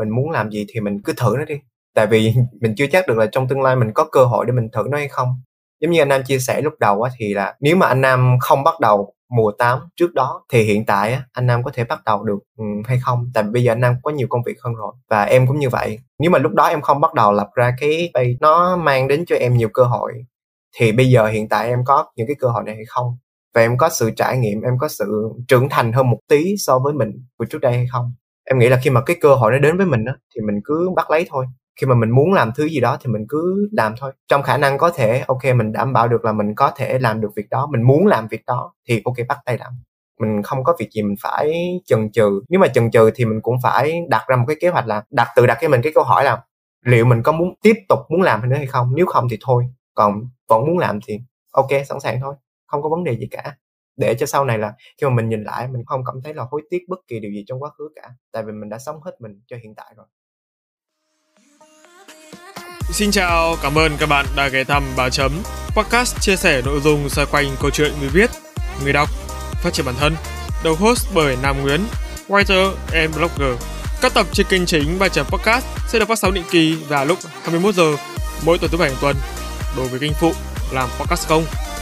mình muốn làm gì thì mình cứ thử nó đi. Tại vì mình chưa chắc được là trong tương lai mình có cơ hội để mình thử nó hay không. Giống như anh Nam chia sẻ lúc đầu á thì là nếu mà anh Nam không bắt đầu mùa 8 trước đó thì hiện tại á, anh Nam có thể bắt đầu được ừ, hay không? Tại vì bây giờ anh Nam có nhiều công việc hơn rồi và em cũng như vậy. Nếu mà lúc đó em không bắt đầu lập ra cái bay nó mang đến cho em nhiều cơ hội thì bây giờ hiện tại em có những cái cơ hội này hay không? Và em có sự trải nghiệm em có sự trưởng thành hơn một tí so với mình của trước đây hay không? Em nghĩ là khi mà cái cơ hội nó đến với mình á, thì mình cứ bắt lấy thôi. Khi mà mình muốn làm thứ gì đó thì mình cứ làm thôi. Trong khả năng có thể, ok, mình đảm bảo được là mình có thể làm được việc đó, mình muốn làm việc đó, thì ok, bắt tay làm. Mình không có việc gì mình phải chần chừ. Nếu mà chần chừ thì mình cũng phải đặt ra một cái kế hoạch là đặt, tự đặt cho mình cái câu hỏi là liệu mình có muốn tiếp tục muốn làm nữa hay không? Nếu không thì thôi, còn vẫn muốn làm thì ok, sẵn sàng thôi, không có vấn đề gì cả để cho sau này là khi mà mình nhìn lại mình không cảm thấy là hối tiếc bất kỳ điều gì trong quá khứ cả tại vì mình đã sống hết mình cho hiện tại rồi. Xin chào, cảm ơn các bạn đã ghé thăm Báo Chấm. Podcast chia sẻ nội dung xoay quanh câu chuyện người viết, người đọc, phát triển bản thân. Đầu host bởi Nam Nguyễn, writer and blogger. Các tập trên kênh chính Báo Chấm Podcast sẽ được phát sóng định kỳ vào lúc 21 giờ mỗi tuần thứ bảy hàng tuần. Đối với kênh phụ làm podcast không?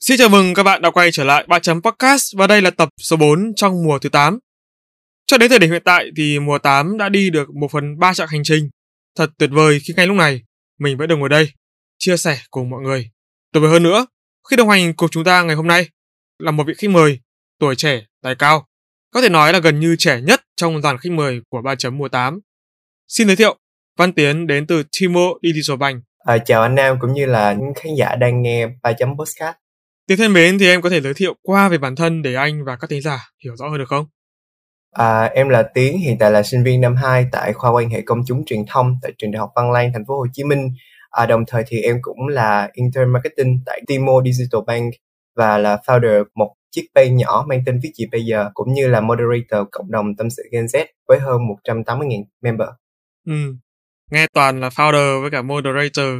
Xin chào mừng các bạn đã quay trở lại 3 chấm podcast và đây là tập số 4 trong mùa thứ 8. Cho đến thời điểm hiện tại thì mùa 8 đã đi được một phần 3 chặng hành trình. Thật tuyệt vời khi ngay lúc này mình vẫn được ngồi đây chia sẻ cùng mọi người. Tuyệt vời hơn nữa, khi đồng hành cùng chúng ta ngày hôm nay là một vị khách mời tuổi trẻ, tài cao. Có thể nói là gần như trẻ nhất trong dàn khách mời của 3 chấm mùa 8. Xin giới thiệu, Văn Tiến đến từ Timo Digital Bank. À, chào anh Nam cũng như là những khán giả đang nghe 3 chấm podcast. Tiến thân mến thì em có thể giới thiệu qua về bản thân để anh và các thính giả hiểu rõ hơn được không? À, em là Tiến, hiện tại là sinh viên năm 2 tại khoa quan hệ công chúng truyền thông tại trường Đại học Văn Lang, thành phố Hồ Chí Minh. À, đồng thời thì em cũng là intern marketing tại Timo Digital Bank và là founder một chiếc page nhỏ mang tên Viết gì bây giờ cũng như là moderator cộng đồng tâm sự Gen Z với hơn 180.000 member. Ừ. Nghe toàn là founder với cả moderator.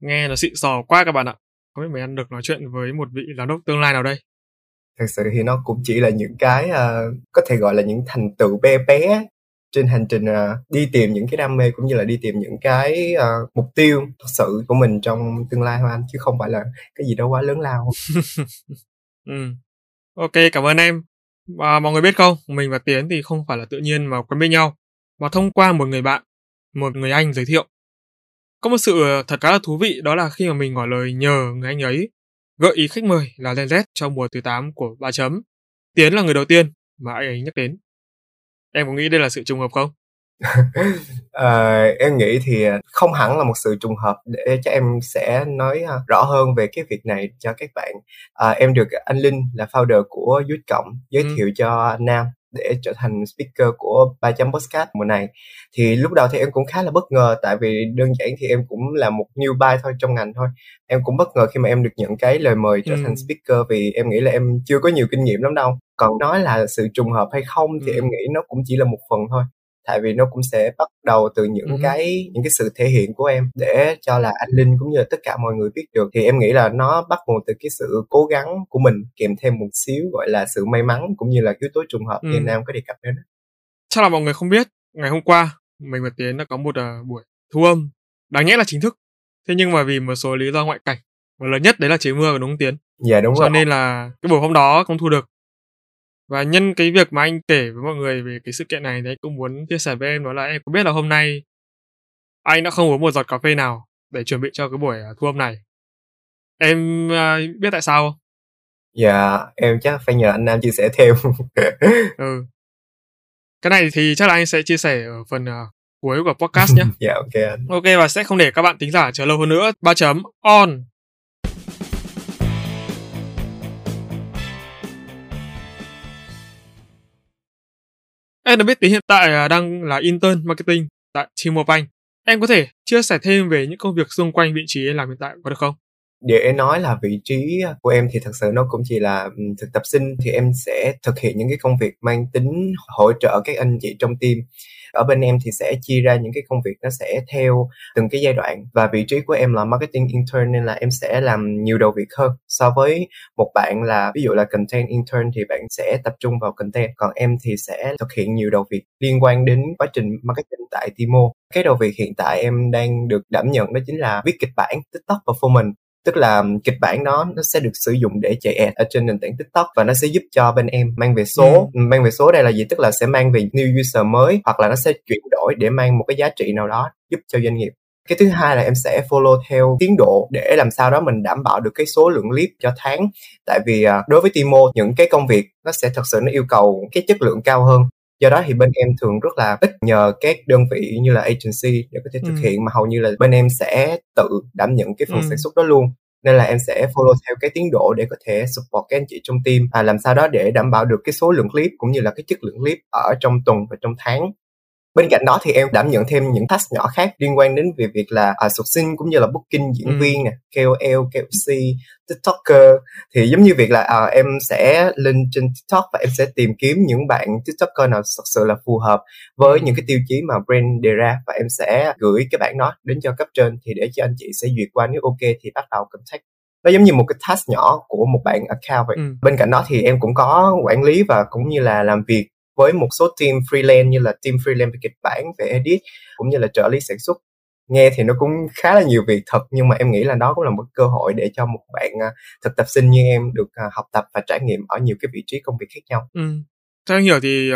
Nghe là xịn sò quá các bạn ạ không biết mấy anh được nói chuyện với một vị giám đốc tương lai nào đây? Thật sự thì nó cũng chỉ là những cái uh, có thể gọi là những thành tựu bé bé trên hành trình uh, đi tìm những cái đam mê cũng như là đi tìm những cái uh, mục tiêu thật sự của mình trong tương lai thôi anh chứ không phải là cái gì đó quá lớn lao. Ừ. ok cảm ơn em. Và mọi người biết không? Mình và tiến thì không phải là tự nhiên mà quen biết nhau. Mà thông qua một người bạn một người anh giới thiệu có một sự ờ, thật khá là thú vị đó là khi mà mình ngỏ lời nhờ người anh ấy gợi ý khách mời là Gen Z trong mùa thứ 8 của ba chấm. Tiến là người đầu tiên mà anh ấy nhắc đến. Em có nghĩ đây là sự trùng hợp không? à, em nghĩ thì ờ, không hẳn là một sự trùng hợp để cho em sẽ nói rõ hơn về cái việc này cho các bạn. À, em được anh Linh là founder của Youth Cộng giới ừ. thiệu cho Nam để trở thành speaker của ba chấm podcast mùa này thì lúc đầu thì em cũng khá là bất ngờ tại vì đơn giản thì em cũng là một new buy thôi trong ngành thôi em cũng bất ngờ khi mà em được nhận cái lời mời trở ừ. thành speaker vì em nghĩ là em chưa có nhiều kinh nghiệm lắm đâu còn nói là sự trùng hợp hay không thì ừ. em nghĩ nó cũng chỉ là một phần thôi tại vì nó cũng sẽ bắt đầu từ những ừ. cái những cái sự thể hiện của em để cho là anh linh cũng như là tất cả mọi người biết được. Thì em nghĩ là nó bắt nguồn từ cái sự cố gắng của mình kèm thêm một xíu gọi là sự may mắn cũng như là yếu tố trùng hợp ừ. như nam có đề cập đến chắc là mọi người không biết ngày hôm qua mình và tiến đã có một uh, buổi thu âm đáng nhẽ là chính thức. Thế nhưng mà vì một số lý do ngoại cảnh và lớn nhất đấy là trời mưa của đúng không tiến? Dạ đúng cho rồi. cho nên là cái buổi hôm đó không thu được và nhân cái việc mà anh kể với mọi người về cái sự kiện này thì anh cũng muốn chia sẻ với em đó là em có biết là hôm nay anh đã không uống một giọt cà phê nào để chuẩn bị cho cái buổi à, thu âm này. Em uh, biết tại sao không? Dạ em chắc phải nhờ anh nam chia sẻ thêm. Ừ. Cái này thì chắc là anh sẽ chia sẻ ở phần uh, cuối của podcast nhé dạ ok anh. Ok và sẽ không để các bạn tính giả chờ lâu hơn nữa. Ba chấm on Em được biết tính hiện tại à, đang là intern marketing tại T-Mobile. Em có thể chia sẻ thêm về những công việc xung quanh vị trí em làm hiện tại có được không? để nói là vị trí của em thì thật sự nó cũng chỉ là ừ, thực tập sinh thì em sẽ thực hiện những cái công việc mang tính hỗ trợ các anh chị trong team ở bên em thì sẽ chia ra những cái công việc nó sẽ theo từng cái giai đoạn. Và vị trí của em là marketing intern nên là em sẽ làm nhiều đầu việc hơn so với một bạn là, ví dụ là content intern thì bạn sẽ tập trung vào content, còn em thì sẽ thực hiện nhiều đầu việc liên quan đến quá trình marketing tại Timo. Cái đầu việc hiện tại em đang được đảm nhận đó chính là viết kịch bản, TikTok performance tức là kịch bản đó nó sẽ được sử dụng để chạy ad ở trên nền tảng tiktok và nó sẽ giúp cho bên em mang về số. Ừ. mang về số đây là gì? Tức là sẽ mang về new user mới hoặc là nó sẽ chuyển đổi để mang một cái giá trị nào đó giúp cho doanh nghiệp. Cái thứ hai là em sẽ follow theo tiến độ để làm sao đó mình đảm bảo được cái số lượng clip cho tháng. Tại vì à, đối với Timo những cái công việc nó sẽ thật sự nó yêu cầu cái chất lượng cao hơn do đó thì bên em thường rất là ít nhờ các đơn vị như là agency để có thể thực ừ. hiện mà hầu như là bên em sẽ tự đảm nhận cái phần ừ. sản xuất đó luôn nên là em sẽ follow theo cái tiến độ để có thể support các anh chị trong team à, làm sao đó để đảm bảo được cái số lượng clip cũng như là cái chất lượng clip ở trong tuần và trong tháng bên cạnh đó thì em đảm nhận thêm những task nhỏ khác liên quan đến việc việc là à, sục sinh cũng như là booking diễn ừ. viên nè KOL, KOC, TikToker thì giống như việc là à, em sẽ lên trên TikTok và em sẽ tìm kiếm những bạn TikToker nào thật sự là phù hợp với những cái tiêu chí mà brand đề ra và em sẽ gửi cái bản đó đến cho cấp trên thì để cho anh chị sẽ duyệt qua nếu ok thì bắt đầu contact nó giống như một cái task nhỏ của một bạn account vậy. Ừ. Bên cạnh đó thì em cũng có quản lý và cũng như là làm việc với một số team freelance như là team freelance về kịch bản về edit cũng như là trợ lý sản xuất nghe thì nó cũng khá là nhiều việc thật nhưng mà em nghĩ là đó cũng là một cơ hội để cho một bạn uh, thực tập sinh như em được uh, học tập và trải nghiệm ở nhiều cái vị trí công việc khác nhau. Ừ. Theo anh hiểu thì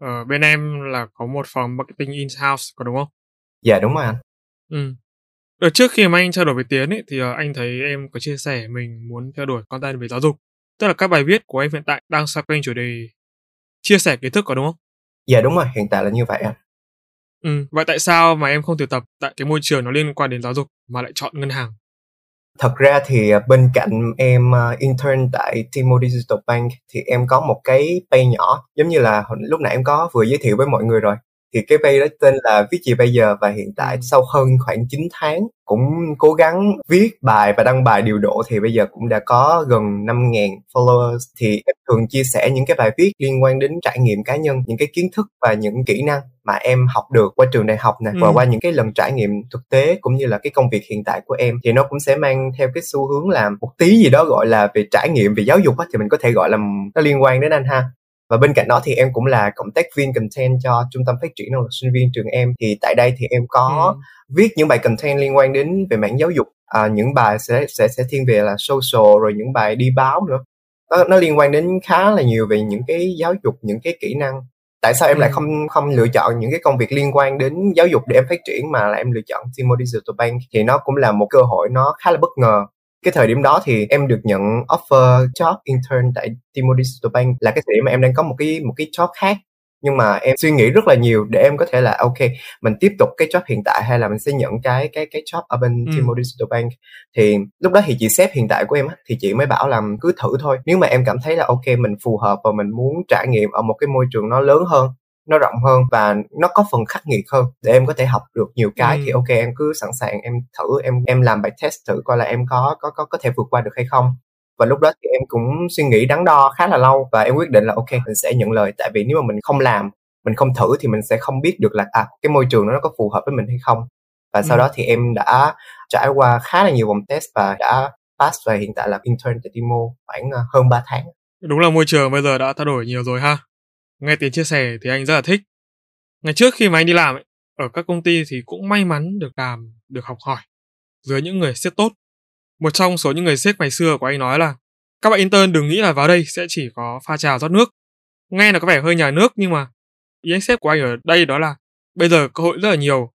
ở bên em là có một phòng marketing in-house có đúng không? Dạ đúng rồi anh. Ừ. Ở trước khi mà anh trao đổi với Tiến ấy, thì uh, anh thấy em có chia sẻ mình muốn theo đuổi content về giáo dục. Tức là các bài viết của em hiện tại đang xoay quanh chủ đề chia sẻ kiến thức có đúng không? Dạ đúng rồi, hiện tại là như vậy anh. Ừ, vậy tại sao mà em không thực tập tại cái môi trường nó liên quan đến giáo dục mà lại chọn ngân hàng? Thật ra thì à, bên cạnh em uh, intern tại Timo Digital Bank thì em có một cái pay nhỏ giống như là lúc nãy em có vừa giới thiệu với mọi người rồi thì cái page đó tên là viết gì bây giờ và hiện tại ừ. sau hơn khoảng 9 tháng cũng cố gắng viết bài và đăng bài điều độ thì bây giờ cũng đã có gần 5.000 followers thì em thường chia sẻ những cái bài viết liên quan đến trải nghiệm cá nhân những cái kiến thức và những kỹ năng mà em học được qua trường đại học này ừ. và qua những cái lần trải nghiệm thực tế cũng như là cái công việc hiện tại của em thì nó cũng sẽ mang theo cái xu hướng làm một tí gì đó gọi là về trải nghiệm về giáo dục á thì mình có thể gọi là nó liên quan đến anh ha và bên cạnh đó thì em cũng là cộng tác viên content cho trung tâm phát triển năng lực sinh viên trường em. Thì tại đây thì em có ừ. viết những bài content liên quan đến về mảng giáo dục. À, những bài sẽ sẽ sẽ thiên về là social rồi những bài đi báo nữa. Nó, nó liên quan đến khá là nhiều về những cái giáo dục những cái kỹ năng. Tại sao em ừ. lại không không lựa chọn những cái công việc liên quan đến giáo dục để em phát triển mà là em lựa chọn Timo Digital Bank? Thì nó cũng là một cơ hội nó khá là bất ngờ cái thời điểm đó thì em được nhận offer job intern tại Timo Digital Bank là cái thời điểm mà em đang có một cái một cái job khác. Nhưng mà em suy nghĩ rất là nhiều để em có thể là ok mình tiếp tục cái job hiện tại hay là mình sẽ nhận cái cái cái job ở bên ừ. Timo Digital Bank. Thì lúc đó thì chị sếp hiện tại của em thì chị mới bảo là cứ thử thôi. Nếu mà em cảm thấy là ok mình phù hợp và mình muốn trải nghiệm ở một cái môi trường nó lớn hơn nó rộng hơn và nó có phần khắc nghiệt hơn để em có thể học được nhiều cái ừ. thì ok em cứ sẵn sàng em thử em em làm bài test thử coi là em có có có có thể vượt qua được hay không. Và lúc đó thì em cũng suy nghĩ đắn đo khá là lâu và em quyết định là ok mình sẽ nhận lời. Tại vì nếu mà mình không làm mình không thử thì mình sẽ không biết được là à cái môi trường đó nó có phù hợp với mình hay không. Và sau ừ. đó thì em đã trải qua khá là nhiều vòng test và đã pass và hiện tại là intern tại Timo khoảng ờ, hơn 3 tháng. Đúng là môi trường bây giờ đã thay đổi nhiều rồi ha nghe tiếng chia sẻ thì anh rất là thích. Ngày trước khi mà anh đi làm ấy, ở các công ty thì cũng may mắn được làm được học hỏi dưới những người sếp tốt. Một trong số những người sếp ngày xưa của anh nói là các bạn intern đừng nghĩ là vào đây sẽ chỉ có pha trà rót nước. Nghe là có vẻ hơi nhà nước nhưng mà ý anh sếp của anh ở đây đó là bây giờ cơ hội rất là nhiều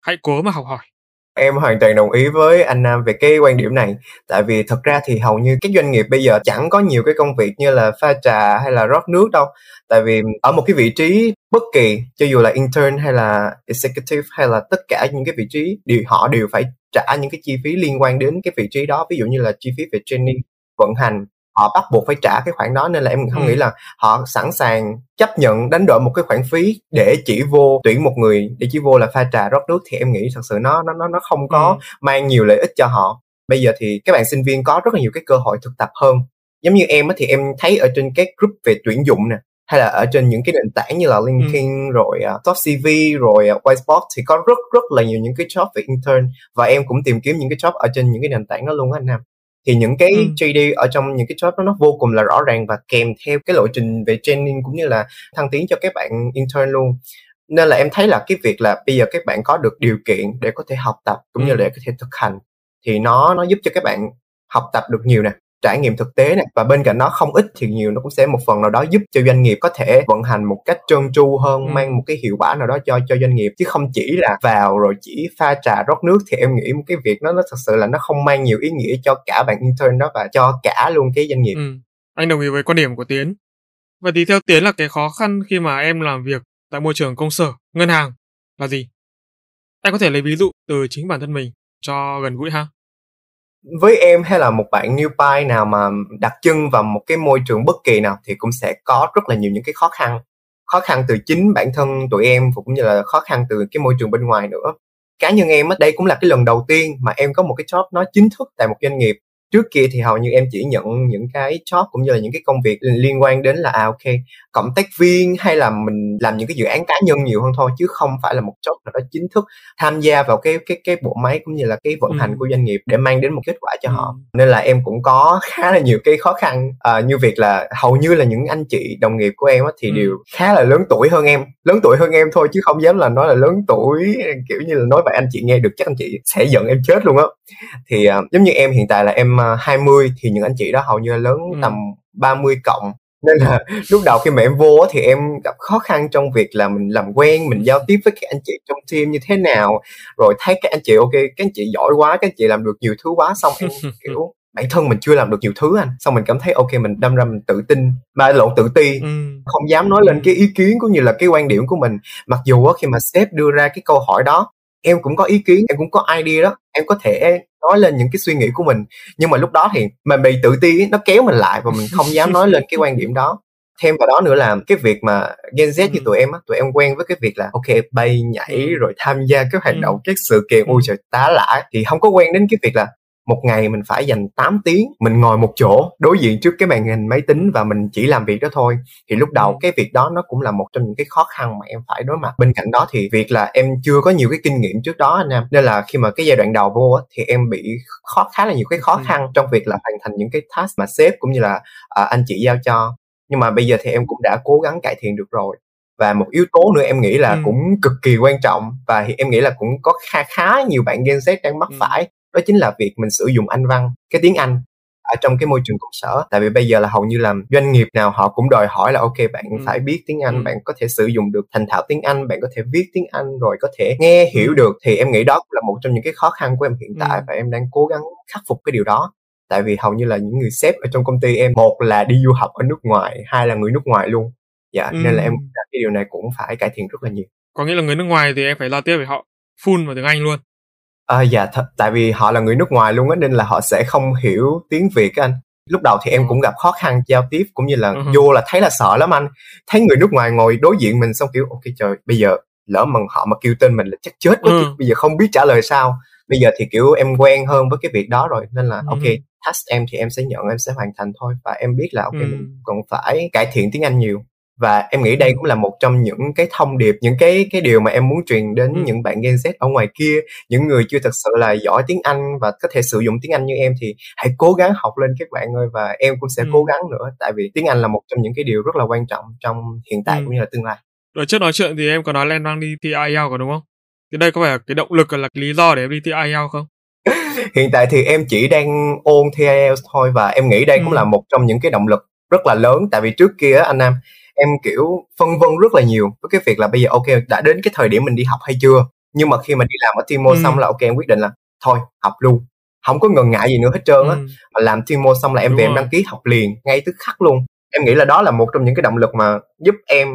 hãy cố mà học hỏi em hoàn toàn đồng ý với anh Nam về cái quan điểm này. Tại vì thật ra thì hầu như các doanh nghiệp bây giờ chẳng có nhiều cái công việc như là pha trà hay là rót nước đâu. Tại vì ở một cái vị trí bất kỳ, cho dù là intern hay là executive hay là tất cả những cái vị trí, đều họ đều phải trả những cái chi phí liên quan đến cái vị trí đó. Ví dụ như là chi phí về training, vận hành họ bắt buộc phải trả cái khoản đó nên là em không ừ. nghĩ là họ sẵn sàng chấp nhận đánh đổi một cái khoản phí để chỉ vô tuyển một người để chỉ vô là pha trà rót nước thì em nghĩ thật sự nó nó nó không có ừ. mang nhiều lợi ích cho họ bây giờ thì các bạn sinh viên có rất là nhiều cái cơ hội thực tập hơn giống như em á thì em thấy ở trên các group về tuyển dụng nè hay là ở trên những cái nền tảng như là LinkedIn ừ. rồi uh, Top CV rồi uh, Whiteboard thì có rất rất là nhiều những cái job về intern và em cũng tìm kiếm những cái job ở trên những cái nền tảng đó luôn á anh Nam thì những cái ừ. JD ở trong những cái job đó nó vô cùng là rõ ràng và kèm theo cái lộ trình về training cũng như là thăng tiến cho các bạn intern luôn nên là em thấy là cái việc là bây giờ các bạn có được điều kiện để có thể học tập cũng ừ. như để có thể thực hành thì nó nó giúp cho các bạn học tập được nhiều nè trải nghiệm thực tế này. Và bên cạnh đó không ít thì nhiều nó cũng sẽ một phần nào đó giúp cho doanh nghiệp có thể vận hành một cách trơn tru hơn ừ. mang một cái hiệu quả nào đó cho cho doanh nghiệp. Chứ không chỉ là vào rồi chỉ pha trà rót nước thì em nghĩ một cái việc nó nó thật sự là nó không mang nhiều ý nghĩa cho cả bạn intern đó và cho cả luôn cái doanh nghiệp. Ừ. anh đồng ý với quan điểm của tiến. Vậy thì theo tiến là cái khó khăn khi mà em làm việc tại môi trường công sở ngân hàng là gì? Anh có thể lấy ví dụ từ chính bản thân mình cho gần gũi ha với em hay là một bạn newbie nào mà đặt chân vào một cái môi trường bất kỳ nào thì cũng sẽ có rất là nhiều những cái khó khăn. Khó khăn từ chính bản thân tụi em và cũng như là khó khăn từ cái môi trường bên ngoài nữa. Cá nhân em ở đây cũng là cái lần đầu tiên mà em có một cái job nó chính thức tại một doanh nghiệp. Trước kia thì hầu như em chỉ nhận những cái job cũng như là những cái công việc liên quan đến là à ok cộng tác viên hay là mình làm những cái dự án cá nhân nhiều hơn thôi chứ không phải là một job nào đó chính thức tham gia vào cái cái cái bộ máy cũng như là cái vận ừ. hành của doanh nghiệp để mang đến một kết quả cho ừ. họ nên là em cũng có khá là nhiều cái khó khăn à, như việc là hầu như là những anh chị đồng nghiệp của em thì ừ. đều khá là lớn tuổi hơn em lớn tuổi hơn em thôi chứ không dám là nói là lớn tuổi kiểu như là nói vậy anh chị nghe được chắc anh chị sẽ giận em chết luôn á thì uh, giống như em hiện tại là em uh, à, 20 thì những anh chị đó hầu như là lớn ừ. tầm 30 cộng nên là lúc đầu khi mà em vô thì em gặp khó khăn trong việc là mình làm quen mình giao tiếp với các anh chị trong team như thế nào. Rồi thấy các anh chị ok các anh chị giỏi quá các anh chị làm được nhiều thứ quá xong em kiểu bản thân mình chưa làm được nhiều thứ anh. Xong mình cảm thấy ok mình đâm ra mình tự tin mà lộn tự ti. Ừ. không dám nói lên cái ý kiến cũng như là cái quan điểm của mình. Mặc dù khi mà sếp đưa ra cái câu hỏi đó em cũng có ý kiến em cũng có idea đó em có thể nói lên những cái suy nghĩ của mình. Nhưng mà lúc đó thì mình bị tự ti nó kéo mình lại và mình không dám nói lên cái quan điểm đó. Thêm vào đó nữa là cái việc mà Gen Z như tụi em á tụi em quen với cái việc là ok bay nhảy rồi tham gia các hoạt động các sự kiện ôi trời tá lả. Thì không có quen đến cái việc là một ngày mình phải dành 8 tiếng mình ngồi một chỗ đối diện trước cái màn hình máy tính và mình chỉ làm việc đó thôi. Thì lúc đầu cái việc đó nó cũng là một trong những cái khó khăn mà em phải đối mặt. Bên cạnh đó thì việc là em chưa có nhiều cái kinh nghiệm trước đó anh em. Nên là khi mà cái giai đoạn đầu vô thì em bị khó khá là nhiều cái khó khăn trong việc là hoàn thành những cái task mà sếp cũng như là uh, anh chị giao cho. Nhưng mà bây giờ thì em cũng đã cố gắng cải thiện được rồi. Và một yếu tố nữa em nghĩ là ừ. cũng cực kỳ quan trọng và em nghĩ là cũng có khá khá nhiều bạn Gen Z đang mắc ừ. phải đó chính là việc mình sử dụng anh văn cái tiếng anh ở trong cái môi trường công sở tại vì bây giờ là hầu như là doanh nghiệp nào họ cũng đòi hỏi là ok bạn ừ. phải biết tiếng anh ừ. bạn có thể sử dụng được thành thạo tiếng anh bạn có thể viết tiếng anh rồi có thể nghe hiểu ừ. được thì em nghĩ đó cũng là một trong những cái khó khăn của em hiện tại ừ. và em đang cố gắng khắc phục cái điều đó tại vì hầu như là những người sếp ở trong công ty em một là đi du học ở nước ngoài hai là người nước ngoài luôn dạ ừ. nên là em cái điều này cũng phải cải thiện rất là nhiều có nghĩa là người nước ngoài thì em phải giao tiếp với họ full vào tiếng anh luôn À, dạ thật tại vì họ là người nước ngoài luôn á nên là họ sẽ không hiểu tiếng Việt anh. Lúc đầu thì em cũng gặp khó khăn giao tiếp cũng như là uh-huh. vô là thấy là sợ lắm anh. Thấy người nước ngoài ngồi đối diện mình xong kiểu ok trời bây giờ lỡ mà họ mà kêu tên mình là chắc chết quá uh-huh. bây giờ không biết trả lời sao. Bây giờ thì kiểu em quen hơn với cái việc đó rồi nên là uh-huh. ok task em thì em sẽ nhận em sẽ hoàn thành thôi và em biết là ok uh-huh. mình còn phải cải thiện tiếng Anh nhiều và em nghĩ đây cũng là một trong những cái thông điệp những cái cái điều mà em muốn truyền đến ừ. những bạn Gen Z ở ngoài kia những người chưa thật sự là giỏi tiếng Anh và có thể sử dụng tiếng Anh như em thì hãy cố gắng học lên các bạn ơi và em cũng sẽ ừ. cố gắng nữa tại vì tiếng Anh là một trong những cái điều rất là quan trọng trong hiện tại ừ. cũng như là tương lai rồi trước nói chuyện thì em có nói là em đang đi thi IELTS có đúng không thì đây có phải là cái động lực là cái lý do để em đi thi IELTS không hiện tại thì em chỉ đang ôn thi IELTS thôi và em nghĩ đây ừ. cũng là một trong những cái động lực rất là lớn tại vì trước kia anh Nam em kiểu phân vân rất là nhiều với cái việc là bây giờ ok đã đến cái thời điểm mình đi học hay chưa? Nhưng mà khi mà đi làm ở Timo ừ. xong là ok em quyết định là thôi học luôn. Không có ngần ngại gì nữa hết trơn á. Ừ. mà làm Timo xong là em Đúng về rồi. em đăng ký học liền ngay tức khắc luôn. Em nghĩ là đó là một trong những cái động lực mà giúp em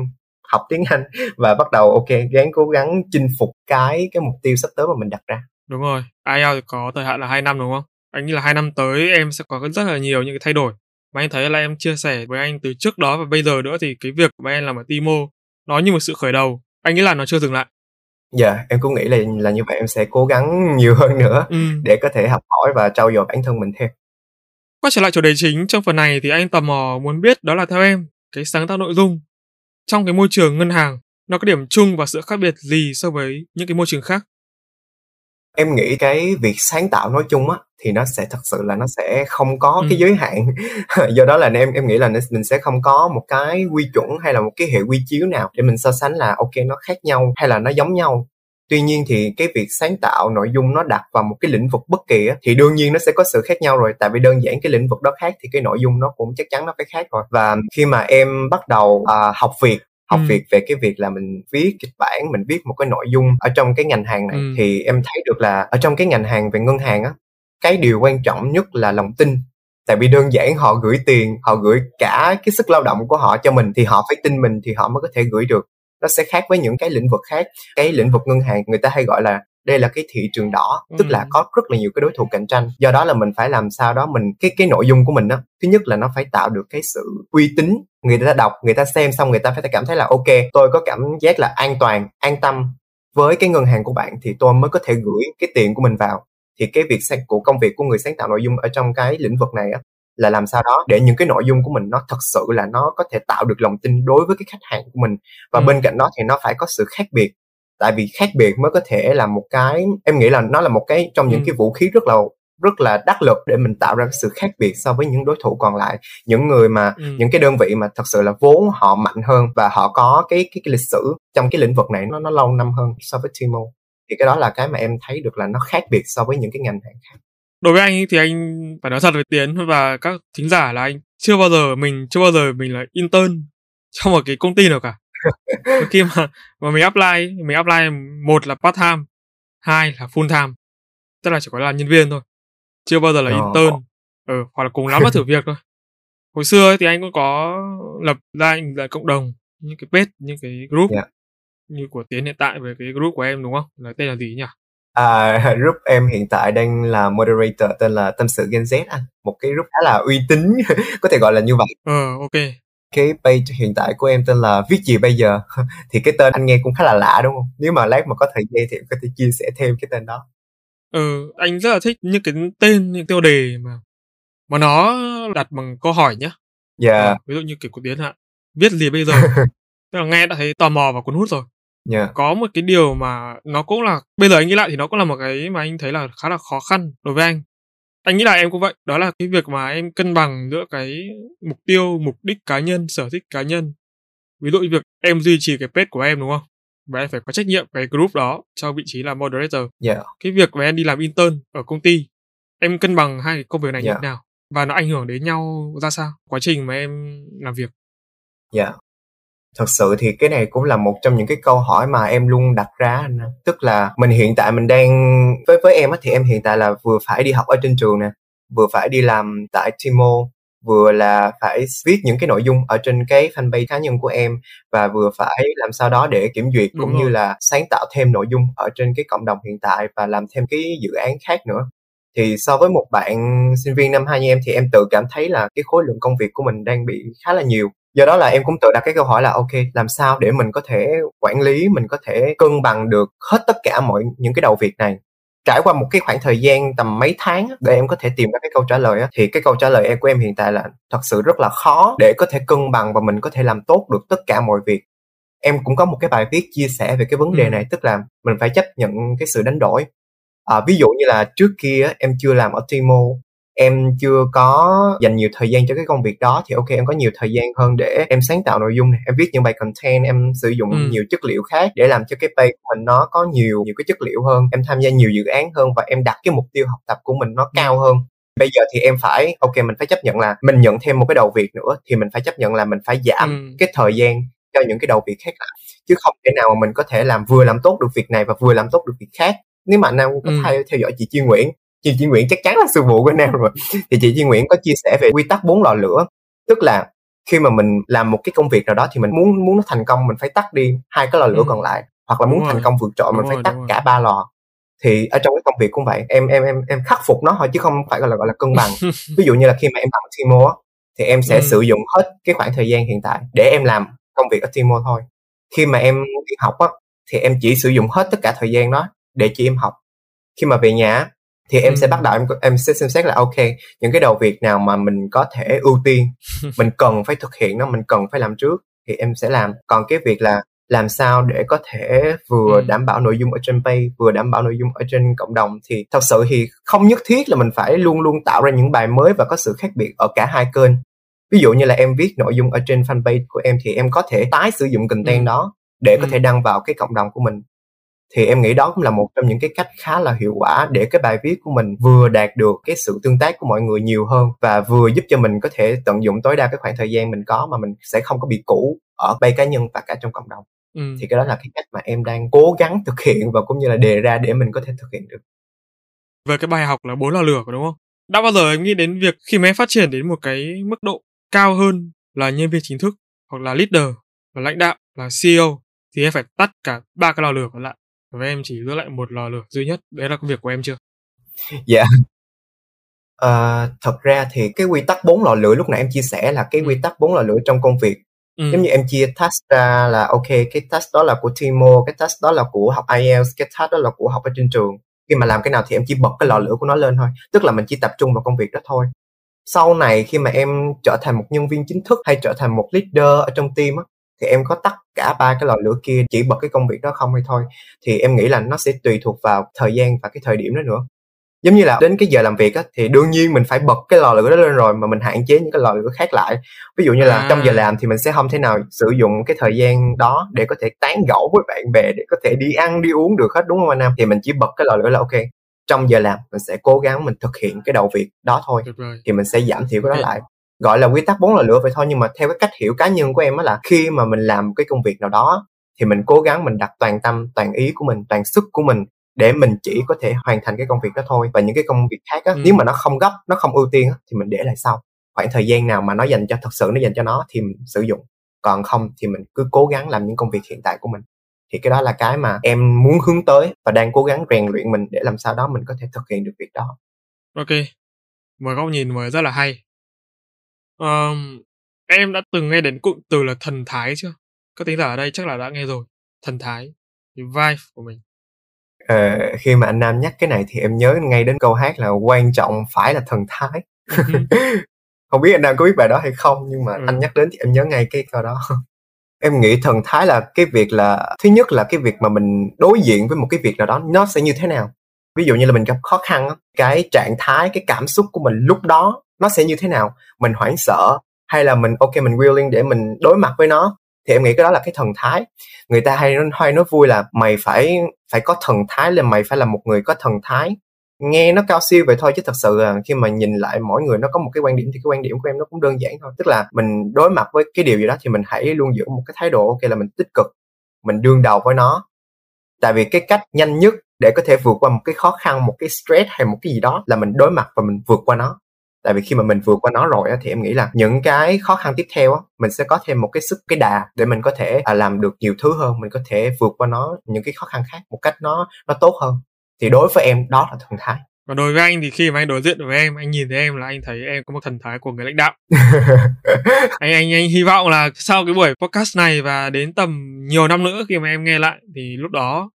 học tiếng Anh và bắt đầu ok gắng cố gắng chinh phục cái cái mục tiêu sắp tới mà mình đặt ra. Đúng rồi. IELTS có thời hạn là 2 năm đúng không? Anh nghĩ là hai năm tới em sẽ có rất là nhiều những cái thay đổi mà anh thấy là em chia sẻ với anh từ trước đó và bây giờ nữa thì cái việc mà em làm ở Timo nó như một sự khởi đầu. Anh nghĩ là nó chưa dừng lại. Dạ yeah, em cũng nghĩ là là như vậy. Em sẽ cố gắng nhiều hơn nữa ừ. để có thể học hỏi và trau dồi bản thân mình thêm. Quay trở lại chủ đề chính trong phần này thì anh tò mò muốn biết đó là theo em cái sáng tạo nội dung. Trong cái môi trường ngân hàng nó có điểm chung và sự khác biệt gì so với những cái môi trường khác? Em nghĩ cái việc sáng tạo nói chung á thì nó sẽ thật sự là nó sẽ không có ừ. cái giới hạn do đó là em em nghĩ là mình sẽ không có một cái quy chuẩn hay là một cái hệ quy chiếu nào để mình so sánh là ok nó khác nhau hay là nó giống nhau tuy nhiên thì cái việc sáng tạo nội dung nó đặt vào một cái lĩnh vực bất kỳ á, thì đương nhiên nó sẽ có sự khác nhau rồi tại vì đơn giản cái lĩnh vực đó khác thì cái nội dung nó cũng chắc chắn nó phải khác rồi và khi mà em bắt đầu uh, học việc học ừ. việc về cái việc là mình viết kịch bản mình viết một cái nội dung ở trong cái ngành hàng này ừ. thì em thấy được là ở trong cái ngành hàng về ngân hàng á cái điều quan trọng nhất là lòng tin. Tại vì đơn giản họ gửi tiền họ gửi cả cái sức lao động của họ cho mình thì họ phải tin mình thì họ mới có thể gửi được. Nó sẽ khác với những cái lĩnh vực khác. Cái lĩnh vực ngân hàng người ta hay gọi là đây là cái thị trường đỏ ừ. tức là có rất là nhiều cái đối thủ cạnh tranh. Do đó là mình phải làm sao đó mình cái cái nội dung của mình đó thứ nhất là nó phải tạo được cái sự uy tín. Người ta đọc người ta xem xong người ta phải cảm thấy là ok tôi có cảm giác là an toàn an tâm với cái ngân hàng của bạn thì tôi mới có thể gửi cái tiền của mình vào thì cái việc của công việc của người sáng tạo nội dung ở trong cái lĩnh vực này á là làm sao đó để những cái nội dung của mình nó thật sự là nó có thể tạo được lòng tin đối với cái khách hàng của mình và ừ. bên cạnh đó thì nó phải có sự khác biệt tại vì khác biệt mới có thể là một cái em nghĩ là nó là một cái trong những ừ. cái vũ khí rất là rất là đắc lực để mình tạo ra sự khác biệt so với những đối thủ còn lại những người mà ừ. những cái đơn vị mà thật sự là vốn họ mạnh hơn và họ có cái cái, cái lịch sử trong cái lĩnh vực này nó nó lâu năm hơn so với Timo thì cái đó là cái mà em thấy được là nó khác biệt so với những cái ngành hàng khác. Đối với anh ấy, thì anh phải nói thật với tiến và các thính giả là anh chưa bao giờ mình chưa bao giờ mình là intern trong một cái công ty nào cả. Khi mà mà mình apply mình apply một là part time hai là full time tức là chỉ có là nhân viên thôi chưa bao giờ là intern ừ, hoặc là cùng lắm là thử việc thôi. Hồi xưa ấy, thì anh cũng có lập ra anh là cộng đồng những cái page những cái group yeah. Như của tiến hiện tại về cái group của em đúng không là tên là gì nhỉ À, group em hiện tại đang là moderator tên là Tâm sự Gen Z anh. Một cái group khá là uy tín, có thể gọi là như vậy. Ờ, ok. Cái page hiện tại của em tên là Viết gì bây giờ? thì cái tên anh nghe cũng khá là lạ đúng không? Nếu mà lát mà có thời gian thì em có thể chia sẻ thêm cái tên đó. Ừ, anh rất là thích những cái tên, những tiêu đề mà mà nó đặt bằng câu hỏi nhá. Dạ. Yeah. À, ví dụ như kiểu của Tiến hạ, viết gì bây giờ? Tức là nghe đã thấy tò mò và cuốn hút rồi yeah. có một cái điều mà nó cũng là bây giờ anh nghĩ lại thì nó cũng là một cái mà anh thấy là khá là khó khăn đối với anh. Anh nghĩ là em cũng vậy đó là cái việc mà em cân bằng giữa cái mục tiêu mục đích cá nhân sở thích cá nhân. Ví dụ như việc em duy trì cái page của em đúng không? Và em phải có trách nhiệm cái group đó cho vị trí là moderator. Yeah. cái việc mà em đi làm intern ở công ty em cân bằng hai công việc này yeah. như thế nào? Và nó ảnh hưởng đến nhau ra sao? Quá trình mà em làm việc. Dạ. yeah thật sự thì cái này cũng là một trong những cái câu hỏi mà em luôn đặt ra anh tức là mình hiện tại mình đang với với em á thì em hiện tại là vừa phải đi học ở trên trường nè vừa phải đi làm tại Timo vừa là phải viết những cái nội dung ở trên cái fanpage cá nhân của em và vừa phải làm sao đó để kiểm duyệt Đúng cũng rồi. như là sáng tạo thêm nội dung ở trên cái cộng đồng hiện tại và làm thêm cái dự án khác nữa. Thì so với một bạn sinh viên năm hai như em thì em tự cảm thấy là cái khối lượng công việc của mình đang bị khá là nhiều do đó là em cũng tự đặt cái câu hỏi là ok làm sao để mình có thể quản lý mình có thể cân bằng được hết tất cả mọi những cái đầu việc này? Trải qua một cái khoảng thời gian tầm mấy tháng để em có thể tìm ra cái câu trả lời á thì cái câu trả lời em của em hiện tại là thật sự rất là khó để có thể cân bằng và mình có thể làm tốt được tất cả mọi việc. Em cũng có một cái bài viết chia sẻ về cái vấn đề ừ. này tức là mình phải chấp nhận cái sự đánh đổi. À, ví dụ như là trước kia em chưa làm ở Timo em chưa có dành nhiều thời gian cho cái công việc đó thì ok em có nhiều thời gian hơn để em sáng tạo nội dung này em viết những bài content em sử dụng ừ. nhiều chất liệu khác để làm cho cái page của mình nó có nhiều nhiều cái chất liệu hơn em tham gia nhiều dự án hơn và em đặt cái mục tiêu học tập của mình nó cao hơn bây giờ thì em phải ok mình phải chấp nhận là mình nhận thêm một cái đầu việc nữa thì mình phải chấp nhận là mình phải giảm ừ. cái thời gian cho những cái đầu việc khác lại chứ không thể nào mà mình có thể làm vừa làm tốt được việc này và vừa làm tốt được việc khác nếu mà anh em có ừ. theo, theo dõi chị Chi Nguyễn chị Chi Nguyễn chắc chắn là sư phụ của Nam rồi. Thì chị Chi Nguyễn có chia sẻ về quy tắc bốn lò lửa. Tức là khi mà mình làm một cái công việc nào đó thì mình muốn muốn nó thành công mình phải tắt đi hai cái lò lửa ừ. còn lại hoặc là muốn đúng thành rồi. công vượt trội mình phải tắt cả ba lò. Thì ở trong cái công việc cũng vậy. Em em em em khắc phục nó thôi chứ không phải gọi là gọi là cân bằng. Ví dụ như là khi mà em làm Timo thì em sẽ ừ. sử dụng hết cái khoảng thời gian hiện tại để em làm công việc ở Timo thôi. Khi mà em đi học á thì em chỉ sử dụng hết tất cả thời gian đó để chỉ em học. Khi mà về nhà thì em ừ. sẽ bắt đầu em em sẽ xem xét là ok những cái đầu việc nào mà mình có thể ưu tiên mình cần phải thực hiện nó mình cần phải làm trước thì em sẽ làm còn cái việc là làm sao để có thể vừa ừ. đảm bảo nội dung ở trên page vừa đảm bảo nội dung ở trên cộng đồng thì thật sự thì không nhất thiết là mình phải luôn luôn tạo ra những bài mới và có sự khác biệt ở cả hai kênh ví dụ như là em viết nội dung ở trên fanpage của em thì em có thể tái sử dụng content ừ. đó để có ừ. thể đăng vào cái cộng đồng của mình thì em nghĩ đó cũng là một trong những cái cách khá là hiệu quả để cái bài viết của mình vừa đạt được cái sự tương tác của mọi người nhiều hơn và vừa giúp cho mình có thể tận dụng tối đa cái khoảng thời gian mình có mà mình sẽ không có bị cũ ở bay cá nhân và cả trong cộng đồng. Ừ. thì cái đó là cái cách mà em đang cố gắng thực hiện và cũng như là đề ra để mình có thể thực hiện được. Về cái bài học là bốn lò lửa đúng không? Đã bao giờ em nghĩ đến việc khi mà em phát triển đến một cái mức độ cao hơn là nhân viên chính thức hoặc là leader là lãnh đạo là CEO thì em phải tắt cả ba cái lò lửa còn lại và em chỉ giữ lại một lò lửa duy nhất đấy là công việc của em chưa dạ yeah. uh, thật ra thì cái quy tắc bốn lò lửa lúc nãy em chia sẻ là cái ừ. quy tắc bốn lò lửa trong công việc ừ. giống như em chia task ra là ok cái task đó là của Timo cái task đó là của học IELTS cái task đó là của học ở trên trường khi mà làm cái nào thì em chỉ bật cái lò lửa của nó lên thôi tức là mình chỉ tập trung vào công việc đó thôi sau này khi mà em trở thành một nhân viên chính thức hay trở thành một leader ở trong team á thì em có tắt cả ba cái lò lửa kia chỉ bật cái công việc đó không hay thôi. Thì em nghĩ là nó sẽ tùy thuộc vào thời gian và cái thời điểm đó nữa. Giống như là đến cái giờ làm việc á thì đương nhiên mình phải bật cái lò lửa đó lên rồi mà mình hạn chế những cái lò lửa khác lại. Ví dụ như là à. trong giờ làm thì mình sẽ không thể nào sử dụng cái thời gian đó để có thể tán gẫu với bạn bè để có thể đi ăn đi uống được hết đúng không anh nam? Thì mình chỉ bật cái lò lửa là ok. Trong giờ làm mình sẽ cố gắng mình thực hiện cái đầu việc đó thôi. Thì mình sẽ giảm thiểu cái đó lại gọi là quy tắc bốn lò lửa vậy thôi nhưng mà theo cái cách hiểu cá nhân của em á là khi mà mình làm cái công việc nào đó thì mình cố gắng mình đặt toàn tâm toàn ý của mình toàn sức của mình để mình chỉ có thể hoàn thành cái công việc đó thôi. Và những cái công việc khác á ừ. nếu mà nó không gấp nó không ưu tiên á, thì mình để lại sau. Khoảng thời gian nào mà nó dành cho thật sự nó dành cho nó thì mình sử dụng. Còn không thì mình cứ cố gắng làm những công việc hiện tại của mình. Thì cái đó là cái mà em muốn hướng tới và đang cố gắng rèn luyện mình để làm sao đó mình có thể thực hiện được việc đó. Ok. Một góc nhìn mới rất là hay um, em đã từng nghe đến cụm từ là thần thái chưa các tính giả ở đây chắc là đã nghe rồi thần thái cái vibe của mình Ờ, khi mà anh Nam nhắc cái này thì em nhớ ngay đến câu hát là quan trọng phải là thần thái. Ừ không biết anh Nam có biết bài đó hay không nhưng mà ừ. anh nhắc đến thì em nhớ ngay cái câu đó. em nghĩ thần thái là cái việc là thứ nhất là cái việc mà mình đối diện với một cái việc nào đó nó sẽ như thế nào. Ví dụ như là mình gặp khó khăn cái trạng thái, cái cảm xúc của mình lúc đó nó sẽ như thế nào? Mình hoảng sợ hay là mình, ok, mình willing để mình đối mặt với nó? Thì em nghĩ cái đó là cái thần thái. Người ta hay hay nói vui là mày phải phải có thần thái là mày phải là một người có thần thái. Nghe nó cao siêu vậy thôi chứ thật sự là khi mà nhìn lại mỗi người nó có một cái quan điểm thì cái quan điểm của em nó cũng đơn giản thôi. Tức là mình đối mặt với cái điều gì đó thì mình hãy luôn giữ một cái thái độ, ok, là mình tích cực, mình đương đầu với nó. Tại vì cái cách nhanh nhất để có thể vượt qua một cái khó khăn, một cái stress hay một cái gì đó là mình đối mặt và mình vượt qua nó tại vì khi mà mình vượt qua nó rồi á, thì em nghĩ là những cái khó khăn tiếp theo á, mình sẽ có thêm một cái sức cái đà để mình có thể à, làm được nhiều thứ hơn mình có thể vượt qua nó những cái khó khăn khác một cách nó nó tốt hơn. Thì đối với em đó là thần thái. Và đối với anh thì khi mà anh đối diện với em anh nhìn thấy em là anh thấy em có một thần thái của người lãnh đạo. Anh anh anh hy vọng là sau cái buổi podcast này và đến tầm nhiều năm nữa khi mà em nghe lại thì lúc đó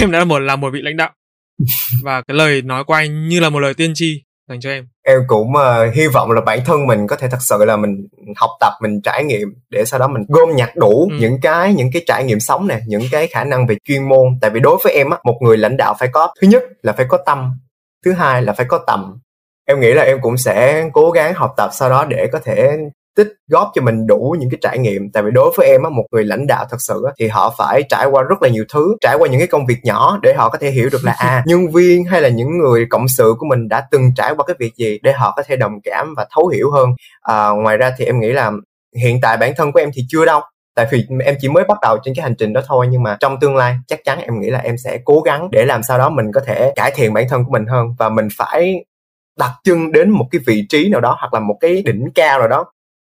em đã một là một vị lãnh đạo. Và cái lời nói của anh như là một lời tiên tri dành cho em. Em cũng uh, hy vọng là bản thân mình có thể thật sự là mình học tập mình trải nghiệm để sau đó mình gom nhặt đủ ừ. những cái những cái trải nghiệm sống nè những cái khả năng về chuyên môn. Tại vì đối với em á một người lãnh đạo phải có thứ nhất là phải có tâm thứ hai là phải có tầm. Em nghĩ là em cũng sẽ cố gắng học tập sau đó để có thể tích góp cho mình đủ những cái trải nghiệm. Tại vì đối với em á một người lãnh đạo thật sự á, thì họ phải trải qua rất là nhiều thứ trải qua những cái công việc nhỏ để họ có thể hiểu được là à nhân viên hay là những người cộng sự của mình đã từng trải qua cái việc gì để họ có thể đồng cảm và thấu hiểu hơn. À, ngoài ra thì em nghĩ là hiện tại bản thân của em thì chưa đâu tại vì em chỉ mới bắt đầu trên cái hành trình đó thôi. Nhưng mà trong tương lai chắc chắn em nghĩ là em sẽ cố gắng để làm sao đó mình có thể cải thiện bản thân của mình hơn và mình phải đặt chân đến một cái vị trí nào đó hoặc là một cái đỉnh cao nào đó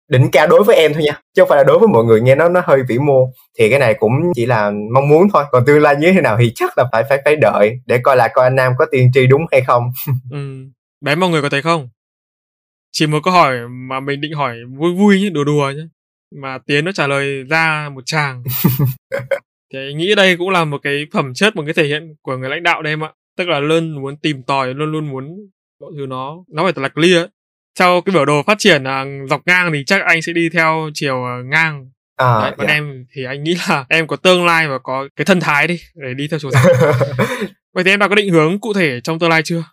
đỉnh cao đối với em thôi nha chứ không phải là đối với mọi người nghe nó nó hơi vĩ mô. Thì cái này cũng chỉ là mong muốn thôi còn tương lai như thế nào thì chắc là phải phải phải đợi để coi lại coi anh nam có tiên tri đúng hay không. Ừ. đấy mọi người có thấy không? Chỉ một câu hỏi mà mình định hỏi vui vui nhé đùa đùa nhé mà tiến nó trả lời ra một chàng thì anh nghĩ đây cũng là một cái phẩm chất một cái thể hiện của người lãnh đạo đây em ạ. Tức là luôn muốn tìm tòi luôn luôn muốn mọi thứ nó nó phải thật là clear theo cái biểu đồ phát triển là dọc ngang thì chắc anh sẽ đi theo chiều ờ, ngang à, Đấy, còn dạ. em thì anh nghĩ là em có tương lai và có cái thân thái đi để đi theo chiều dọc vậy thì em đã có định hướng cụ thể trong tương lai chưa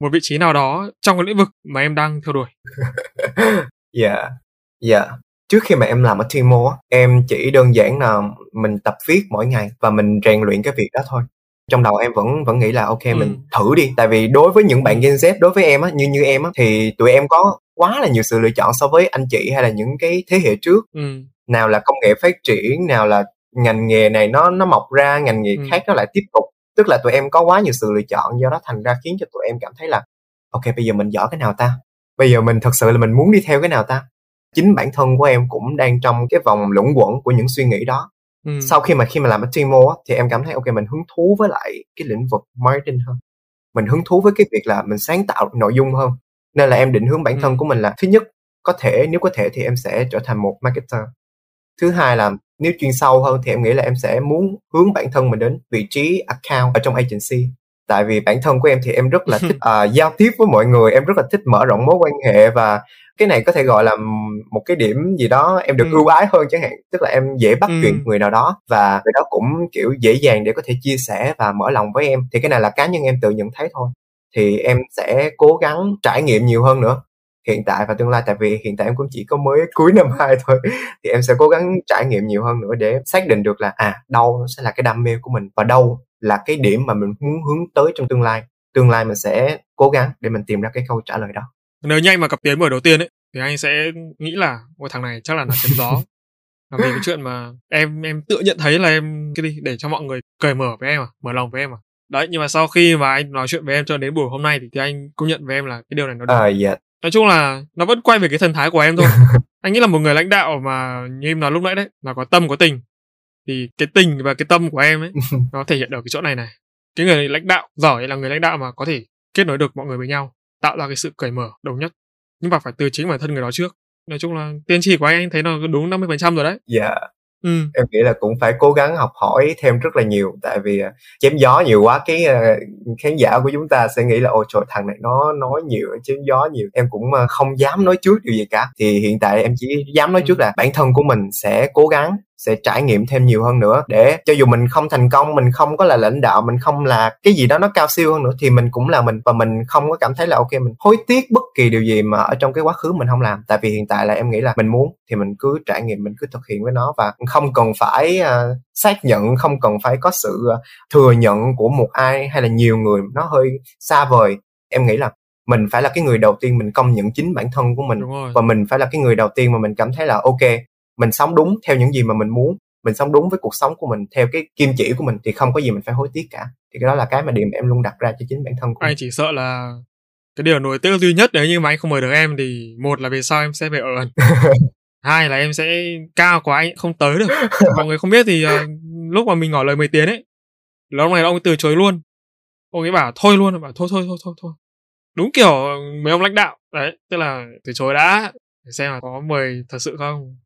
một vị trí nào đó trong cái lĩnh vực mà em đang theo đuổi Dạ, dạ. Trước khi mà em làm ở Timo á, em chỉ đơn giản là mình tập viết mỗi ngày và mình rèn luyện cái việc đó thôi. Trong đầu em vẫn vẫn nghĩ là ok Ừ. mình thử đi. Tại vì đối với những bạn Gen Z, đối với em á, như như em á, thì tụi em có quá là nhiều sự lựa chọn so với anh chị hay là những cái thế hệ trước. ừ Nào là công nghệ phát triển, nào là ngành nghề này nó nó mọc ra, ngành nghề Ừ. khác nó lại tiếp tục. Tức là tụi em có quá nhiều sự lựa chọn, do đó thành ra khiến cho tụi em cảm thấy là ok bây giờ mình giỏi cái nào ta? Bây giờ mình thật sự là mình muốn đi theo cái nào ta? chính bản thân của em cũng đang trong cái vòng luẩn quẩn của những suy nghĩ đó ừ. Sau khi mà khi mà làm ở Timo á, thì em cảm thấy ok mình hứng thú với lại cái lĩnh vực marketing hơn. Mình hứng thú với cái việc là mình sáng tạo nội dung hơn. Nên là em định hướng bản thân Ừ. của mình là thứ nhất có thể nếu có thể thì em sẽ trở thành một marketer. Thứ hai là nếu chuyên sâu hơn thì em nghĩ là em sẽ muốn hướng bản thân mình đến vị trí account ở trong agency tại vì bản thân của em thì em rất là thích à, giao tiếp với mọi người em rất là thích mở rộng mối quan hệ và cái này có thể gọi là một cái điểm gì đó em được Ừ. ưu ái hơn chẳng hạn tức là em dễ bắt Ừ. chuyện người nào đó và người đó cũng kiểu dễ dàng để có thể chia sẻ và mở lòng với em thì cái này là cá nhân em tự nhận thấy thôi thì em sẽ cố gắng trải nghiệm nhiều hơn nữa hiện tại và tương lai tại vì hiện tại em cũng chỉ có mới cuối năm 2 thôi thì em sẽ cố gắng trải nghiệm nhiều hơn nữa để xác định được là à đâu sẽ là cái đam mê của mình và đâu là cái điểm mà mình muốn hướng tới trong tương lai. Tương lai mình sẽ cố gắng để mình tìm ra cái câu trả lời đó. Nếu như anh mà gặp tiến buổi đầu tiên ấy thì anh sẽ nghĩ là ôi thằng này chắc là nó chém gió là vì cái chuyện mà em em tự nhận thấy là em cái đi để cho mọi người cởi mở với em à mở lòng với em à. Đấy nhưng mà sau khi mà anh nói chuyện với em cho đến buổi hôm nay thì, thì anh công nhận với em là cái điều này nó đúng. À dạ. Nói chung là nó vẫn quay về cái thần thái của em thôi. Anh nghĩ là một người lãnh đạo mà như em nói lúc nãy đấy là có tâm có tình thì cái tình và cái tâm của em ấy nó thể hiện ở cái chỗ này này. Cái người lãnh đạo giỏi là người lãnh đạo mà có thể kết nối được mọi người với nhau tạo ra cái sự cởi mở đồng nhất. Nhưng mà phải từ chính bản thân người đó trước. Nói chung là tiên tri của anh anh thấy nó đúng 50% rồi đấy. Dạ. Ừ. Em nghĩ là cũng phải cố gắng học hỏi thêm rất là nhiều tại vì à, chém gió nhiều quá cái à, khán giả của chúng ta sẽ nghĩ là ôi trời thằng này nó nói nhiều chém gió nhiều. Em cũng à, không dám nói trước điều gì cả. Thì hiện tại em chỉ dám nói Ừ. trước là bản thân của mình sẽ cố gắng sẽ trải nghiệm thêm nhiều hơn nữa. Để cho dù mình không thành công mình không có là lãnh đạo mình không là cái gì đó nó cao siêu hơn nữa thì mình cũng là mình và mình không có cảm thấy là ok mình hối tiếc bất kỳ điều gì mà ở trong cái quá khứ mình không làm. Tại vì hiện tại là em nghĩ là mình muốn thì mình cứ trải nghiệm mình cứ thực hiện với nó và không cần phải à, xác nhận không cần phải có sự à, thừa nhận của một ai hay là nhiều người. Nó hơi xa vời. Em nghĩ là mình phải là cái người đầu tiên mình công nhận chính bản thân của mình và mình phải là cái người đầu tiên mà mình cảm thấy là ok mình sống đúng theo những gì mà mình muốn mình sống đúng với cuộc sống của mình theo cái kim chỉ của mình thì không có gì mình phải hối tiếc cả. Thì cái đó là cái mà điểm em luôn đặt ra cho chính bản thân của anh mình chỉ sợ là cái điều nổi tiếc duy nhất nếu như mà anh không mời được em thì một là về sau em sẽ phải ở hai là em sẽ cao quá anh không tới được. Mọi người không biết thì ờ, lúc mà mình ngỏ lời mời tiến ấy là ông này ông ấy từ chối luôn. Ông ấy bảo thôi luôn bảo thôi thôi thôi thôi thôi. Đúng kiểu mấy ông lãnh đạo đấy tức là từ chối đã. Để xem là có mời thật sự không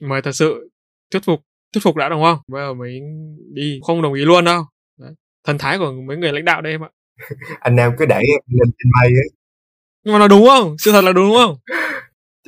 mời thật sự thuyết phục thuyết phục đã đúng không? Bây giờ mới đi không đồng ý luôn đâu. Đấy. thần thái của mấy người lãnh đạo đây em ạ. Anh nam cứ đẩy em lên trên mây ấy. Nhưng mà nó đúng không? Sự thật là đúng không?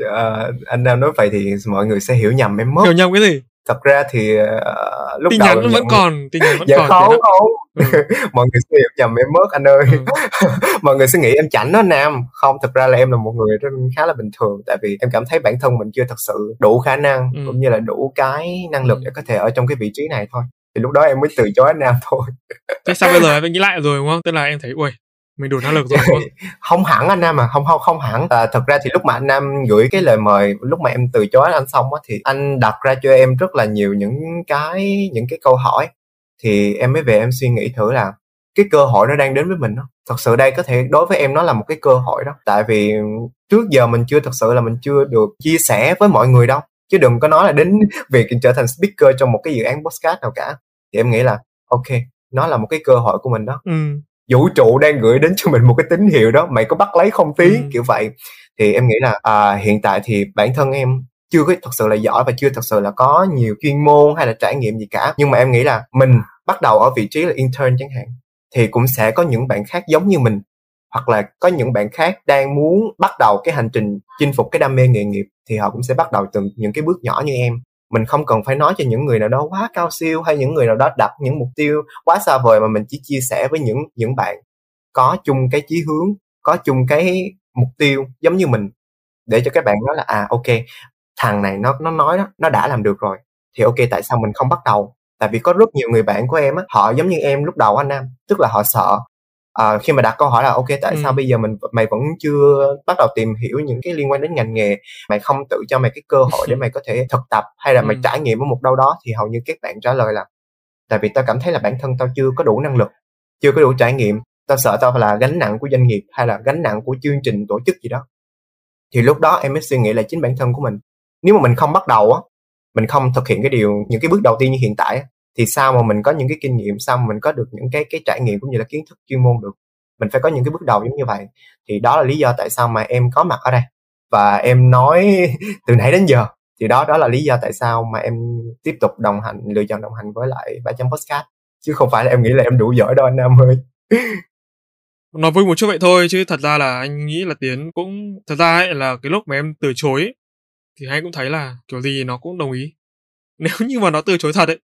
Ờ, anh nam nói vậy thì mọi người sẽ hiểu nhầm em mất. Hiểu nhầm cái gì? Thật ra thì ờ, lúc tin đầu nhắn em vẫn nhận- còn tin nhắn vẫn dạ còn không không Ừ. mọi người sẽ hiểu nhầm em mất anh ơi Ừ. mọi người sẽ nghĩ em chảnh đó nam không thật ra là em là một người rất khá là bình thường tại vì em cảm thấy bản thân mình chưa thật sự đủ khả năng Ừ. cũng như là đủ cái năng lực Ừ. để có thể ở trong cái vị trí này thôi thì lúc đó em mới từ chối anh nam thôi thế sao bây giờ em nghĩ lại rồi đúng không tức là em thấy ui mình đủ năng lực rồi không không hẳn anh nam mà không không không hẳn à, thật ra thì lúc mà anh nam gửi cái lời mời lúc mà em từ chối anh xong á thì anh đặt ra cho em rất là nhiều những cái những cái câu hỏi thì em mới về em suy nghĩ thử là cái cơ hội nó đang đến với mình đó. Thật sự đây có thể đối với em nó là một cái cơ hội đó. Tại vì trước giờ mình chưa thật sự là mình chưa được chia sẻ với mọi người đâu. Chứ đừng có nói là đến việc trở thành speaker trong một cái dự án podcast nào cả. Thì em nghĩ là ok nó là một cái cơ hội của mình đó. Ừ. Vũ trụ đang gửi đến cho mình một cái tín hiệu đó. Mày có bắt lấy không tí ừ. kiểu vậy. Thì em nghĩ là à, hiện tại thì bản thân em chưa có thật sự là giỏi và chưa thật sự là có nhiều chuyên môn hay là trải nghiệm gì cả. Nhưng mà em nghĩ là mình bắt đầu ở vị trí là intern chẳng hạn, thì cũng sẽ có những bạn khác giống như mình, hoặc là có những bạn khác đang muốn bắt đầu cái hành trình chinh phục cái đam mê nghề nghiệp, thì họ cũng sẽ bắt đầu từ những cái bước nhỏ như em. Mình không cần phải nói cho những người nào đó quá cao siêu hay những người nào đó đặt những mục tiêu quá xa vời mà mình chỉ chia sẻ với những những bạn có chung cái chí hướng, có chung cái mục tiêu giống như mình, để cho các bạn nói là à ok thằng này nó nó nói đó nó đã làm được rồi thì ok tại sao mình không bắt đầu tại vì có rất nhiều người bạn của em á họ giống như em lúc đầu anh nam tức là họ sợ à, khi mà đặt câu hỏi là ok tại ừ. sao bây giờ mình mày vẫn chưa bắt đầu tìm hiểu những cái liên quan đến ngành nghề mày không tự cho mày cái cơ hội để mày có thể thực tập hay là ừ. mày trải nghiệm ở một đâu đó thì hầu như các bạn trả lời là tại vì tao cảm thấy là bản thân tao chưa có đủ năng lực chưa có đủ trải nghiệm tao sợ tao là gánh nặng của doanh nghiệp hay là gánh nặng của chương trình tổ chức gì đó thì lúc đó em mới suy nghĩ là chính bản thân của mình nếu mà mình không bắt đầu á, mình không thực hiện cái điều, những cái bước đầu tiên như hiện tại thì sao mà mình có những cái kinh nghiệm, sao mà mình có được những cái cái trải nghiệm cũng như là kiến thức chuyên môn được? Mình phải có những cái bước đầu giống như vậy. Thì đó là lý do tại sao mà em có mặt ở đây. Và em nói từ nãy đến giờ, thì đó đó là lý do tại sao mà em tiếp tục đồng hành, lựa chọn đồng hành với lại ba trăm podcast. Chứ không phải là em nghĩ là em đủ giỏi đâu anh Nam ơi. Nói vui một chút vậy thôi, chứ thật ra là anh nghĩ là tiến cũng, thật ra ấy là cái lúc mà em từ chối thì anh cũng thấy là kiểu gì nó cũng đồng ý. Nếu như mà nó từ chối thật ấy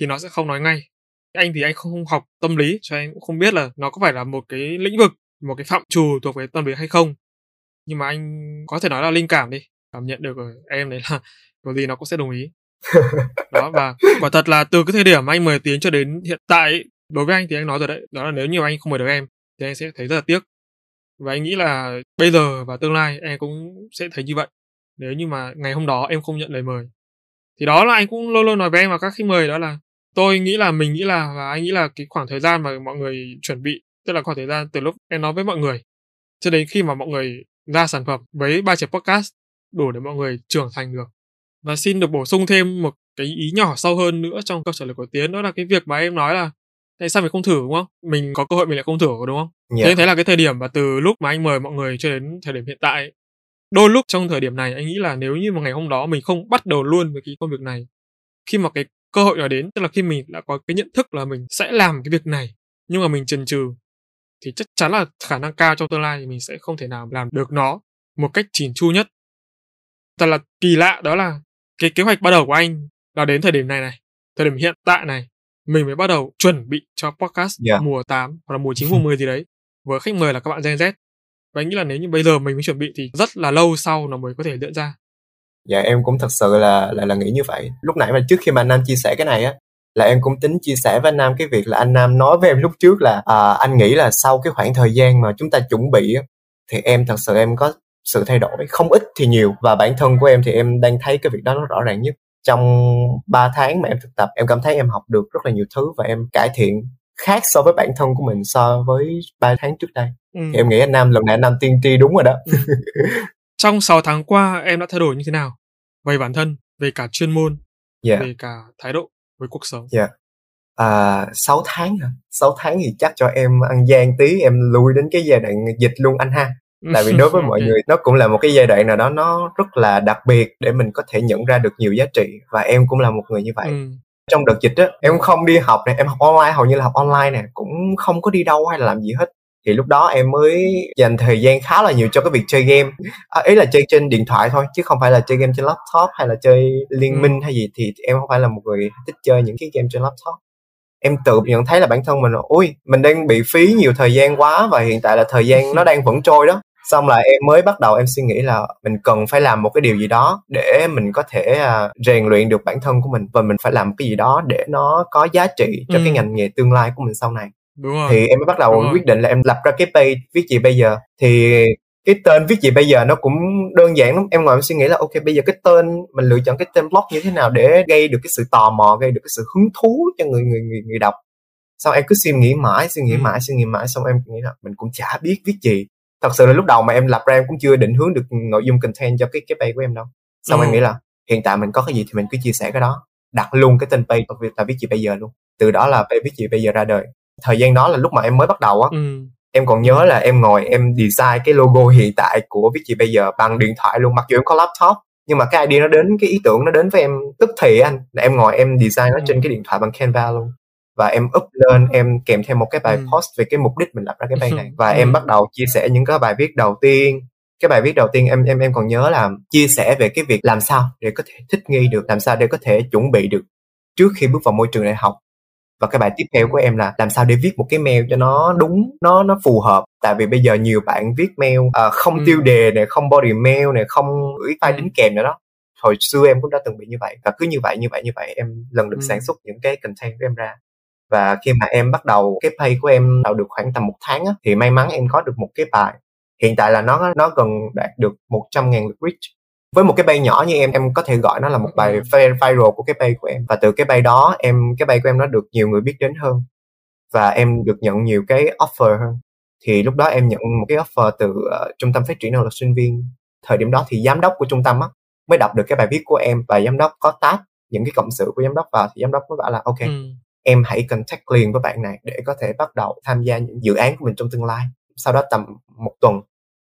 thì nó sẽ không nói ngay. Anh thì anh không học tâm lý cho anh cũng không biết là nó có phải là một cái lĩnh vực một cái phạm trù thuộc về tâm lý hay không. Nhưng mà anh có thể nói là linh cảm đi cảm nhận được ở em đấy là kiểu gì nó cũng sẽ đồng ý. Đó và quả thật là từ cái thời điểm anh mời tiến cho đến hiện tại ấy, đối với anh thì anh nói rồi đấy đó là nếu như anh không mời được em thì anh sẽ thấy rất là tiếc. Và anh nghĩ là bây giờ và tương lai em cũng sẽ thấy như vậy nếu như mà ngày hôm đó em không nhận lời mời. Thì đó là anh cũng luôn luôn nói với em và các khách mời đó là tôi nghĩ là mình nghĩ là và anh nghĩ là cái khoảng thời gian mà mọi người chuẩn bị tức là khoảng thời gian từ lúc em nói với mọi người cho đến khi mà mọi người ra sản phẩm với ba chục podcast đủ để mọi người trưởng thành được. Và xin được bổ sung thêm một cái ý nhỏ sâu hơn nữa trong câu trả lời của tiến đó là cái việc mà em nói là tại sao mình không thử đúng không? Mình có cơ hội mình lại không thử đúng không? Yeah. thế thế là cái thời điểm mà từ lúc mà anh mời mọi người cho đến thời điểm hiện tại đôi lúc trong thời điểm này anh nghĩ là nếu như một ngày hôm đó mình không bắt đầu luôn với cái công việc này khi mà cái cơ hội đó đến tức là khi mình đã có cái nhận thức là mình sẽ làm cái việc này nhưng mà mình chần chừ thì chắc chắn là khả năng cao trong tương lai thì mình sẽ không thể nào làm được nó một cách chỉn chu nhất. Thật là kỳ lạ đó là cái kế hoạch bắt đầu của anh là đến thời điểm này này thời điểm hiện tại này mình mới bắt đầu chuẩn bị cho podcast yeah. mùa 8 hoặc là mùa 9 mùa 10 gì đấy. Với khách mời là các bạn Gen Z và anh nghĩ là nếu như bây giờ mình mới chuẩn bị thì rất là lâu sau nó mới có thể diễn ra. Dạ em cũng thật sự là là là nghĩ như vậy. Lúc nãy mà trước khi mà anh nam chia sẻ cái này á là em cũng tính chia sẻ với anh nam cái việc là anh nam nói với em lúc trước là à, anh nghĩ là sau cái khoảng thời gian mà chúng ta chuẩn bị á, thì em thật sự em có sự thay đổi. Không ít thì nhiều và bản thân của em thì em đang thấy cái việc đó nó rõ ràng nhất. Trong 3 tháng mà em thực tập em cảm thấy em học được rất là nhiều thứ và em cải thiện khác so với bản thân của mình so với 3 tháng trước đây ừ. em nghĩ anh Nam lần này anh Nam tiên tri đúng rồi đó ừ. trong 6 tháng qua em đã thay đổi như thế nào về bản thân về cả chuyên môn yeah. Dạ. về cả thái độ với cuộc sống yeah. Dạ. À, 6 tháng hả? 6 tháng thì chắc cho em ăn gian tí em lui đến cái giai đoạn dịch luôn anh ha tại vì đối với mọi người nó cũng là một cái giai đoạn nào đó nó rất là đặc biệt để mình có thể nhận ra được nhiều giá trị và em cũng là một người như vậy ừ. trong đợt dịch á em không đi học này em học online hầu như là học online nè cũng không có đi đâu hay là làm gì hết thì lúc đó em mới dành thời gian khá là nhiều cho cái việc chơi game à, ý là chơi trên điện thoại thôi chứ không phải là chơi game trên laptop hay là chơi liên ừ. minh hay gì thì em không phải là một người thích chơi những cái game trên laptop em tự nhận thấy là bản thân mình ui mình đang bị phí nhiều thời gian quá và hiện tại là thời gian nó đang vẫn trôi đó xong là em mới bắt đầu em suy nghĩ là mình cần phải làm một cái điều gì đó để mình có thể uh, rèn luyện được bản thân của mình và mình phải làm cái gì đó để nó có giá trị cho ừ. cái ngành nghề tương lai của mình sau này Đúng rồi. thì em mới bắt đầu quyết định là em lập ra cái page viết gì bây giờ. Thì cái tên viết gì bây giờ nó cũng đơn giản lắm. Em ngồi em suy nghĩ là ok bây giờ cái tên mình lựa chọn cái tên blog như thế nào để gây được cái sự tò mò gây được cái sự hứng thú cho người người người, người đọc. Xong em cứ suy nghĩ mãi suy nghĩ ừ. mãi suy nghĩ mãi xong em nghĩ là mình cũng chả biết viết gì. Thật sự là lúc đầu mà em lập ra em cũng chưa định hướng được nội dung content cho cái cái page của em đâu. Xong ừ. em nghĩ là hiện tại mình có cái gì thì mình cứ chia sẻ cái đó. Đặt luôn cái tên page là viết gì bây giờ luôn. Từ đó là page viết gì bây giờ ra đời thời gian đó là lúc mà em mới bắt đầu á ừ. em còn nhớ là em ngồi em design cái logo hiện tại của Viết gì bây giờ bằng điện thoại luôn mặc dù em có laptop nhưng mà cái idea nó đến cái ý tưởng nó đến với em tức thì anh là em ngồi em design nó Ừ. trên cái điện thoại bằng Canva luôn và em up lên em kèm theo một cái bài Ừ. post về cái mục đích mình lập ra cái bài này và Ừ. em bắt đầu chia sẻ những cái bài viết đầu tiên cái bài viết đầu tiên em em em còn nhớ là chia sẻ về cái việc làm sao để có thể thích nghi được làm sao để có thể chuẩn bị được trước khi bước vào môi trường đại học và cái bài tiếp theo của em là làm sao để viết một cái mail cho nó đúng nó nó phù hợp tại vì bây giờ nhiều bạn viết mail à, không Ừ. tiêu đề này không body mail này không gửi file Ừ. đính kèm nữa đó hồi xưa em cũng đã từng bị như vậy và cứ như vậy như vậy như vậy em lần lượt Ừ. sản xuất những cái content của em ra và khi mà em bắt đầu cái page của em tạo được khoảng tầm một tháng á, thì may mắn em có được một cái bài hiện tại là nó nó gần đạt được 100 ngàn lượt reach với một cái bay nhỏ như em em có thể gọi nó là một bài Ừ. vi- viral của cái bay của em. Và từ cái bay đó em cái bay của em nó được nhiều người biết đến hơn. Và em được nhận nhiều cái offer hơn. Thì lúc đó em nhận một cái offer từ ờ, trung tâm phát triển năng lực sinh viên. Thời điểm đó thì giám đốc của trung tâm á mới đọc được cái bài viết của em và giám đốc có tag những cái cộng sự của giám đốc vào. Thì giám đốc mới bảo là ok Ừ. em hãy contact liền với bạn này để có thể bắt đầu tham gia những dự án của mình trong tương lai. Sau đó tầm một tuần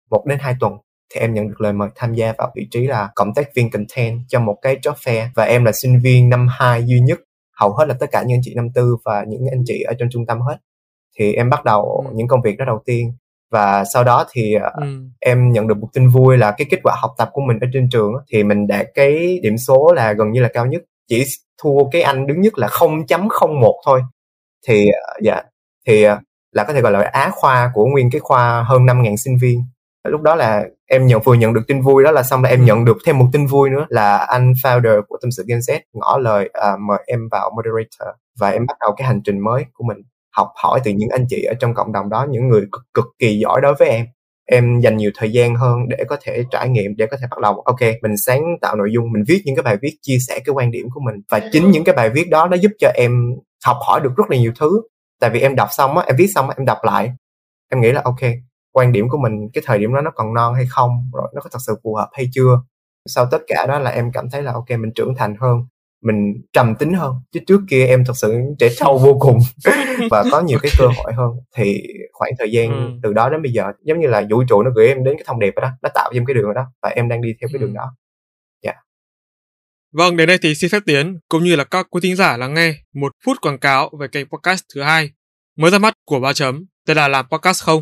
một đến hai tuần thì em nhận được lời mời tham gia vào vị trí là cộng tác viên content cho một cái job fair. Và em là sinh viên năm 2 duy nhất hầu hết là tất cả những anh chị năm tư và những anh chị ở trong trung tâm hết. Thì em bắt đầu Ừ. những công việc đó đầu tiên. Và sau đó thì ờ, Ừ. em nhận được một tin vui là cái kết quả học tập của mình ở trên trường thì mình đạt cái điểm số là gần như là cao nhất. Chỉ thua cái anh đứng nhất là 0.01 thôi. Thì ờ, dạ thì ờ, là có thể gọi là á khoa của nguyên cái khoa hơn 5.000 sinh viên lúc đó là em nhận vừa nhận được tin vui đó là xong là em Ừ. nhận được thêm một tin vui nữa là anh founder của tâm sự Gen Z ngỏ lời à, mời em vào moderator và em bắt đầu cái hành trình mới của mình. Học hỏi từ những anh chị ở trong cộng đồng đó những người cực, cực kỳ giỏi đối với em. Em dành nhiều thời gian hơn để có thể trải nghiệm để có thể bắt đầu ok mình sáng tạo nội dung mình viết những cái bài viết chia sẻ cái quan điểm của mình. Và chính những cái bài viết đó nó giúp cho em học hỏi được rất là nhiều thứ. Tại vì em đọc xong á em viết xong á em đọc lại. Em nghĩ là ok quan điểm của mình cái thời điểm đó nó còn non hay không rồi nó có thật sự phù hợp hay chưa sau tất cả đó là em cảm thấy là ok mình trưởng thành hơn mình trầm tính hơn chứ trước kia em thật sự trẻ trâu vô cùng và có nhiều cái cơ hội hơn thì khoảng thời gian Ừ. từ đó đến bây giờ giống như là vũ trụ nó gửi em đến cái thông điệp đó nó tạo cho em cái đường đó và em đang đi theo cái Ừ. đường đó Vâng, đến đây thì xin phép Tiến cũng như là các quý thính giả lắng nghe một phút quảng cáo về kênh podcast thứ hai mới ra mắt của ba chấm tên là làm podcast không.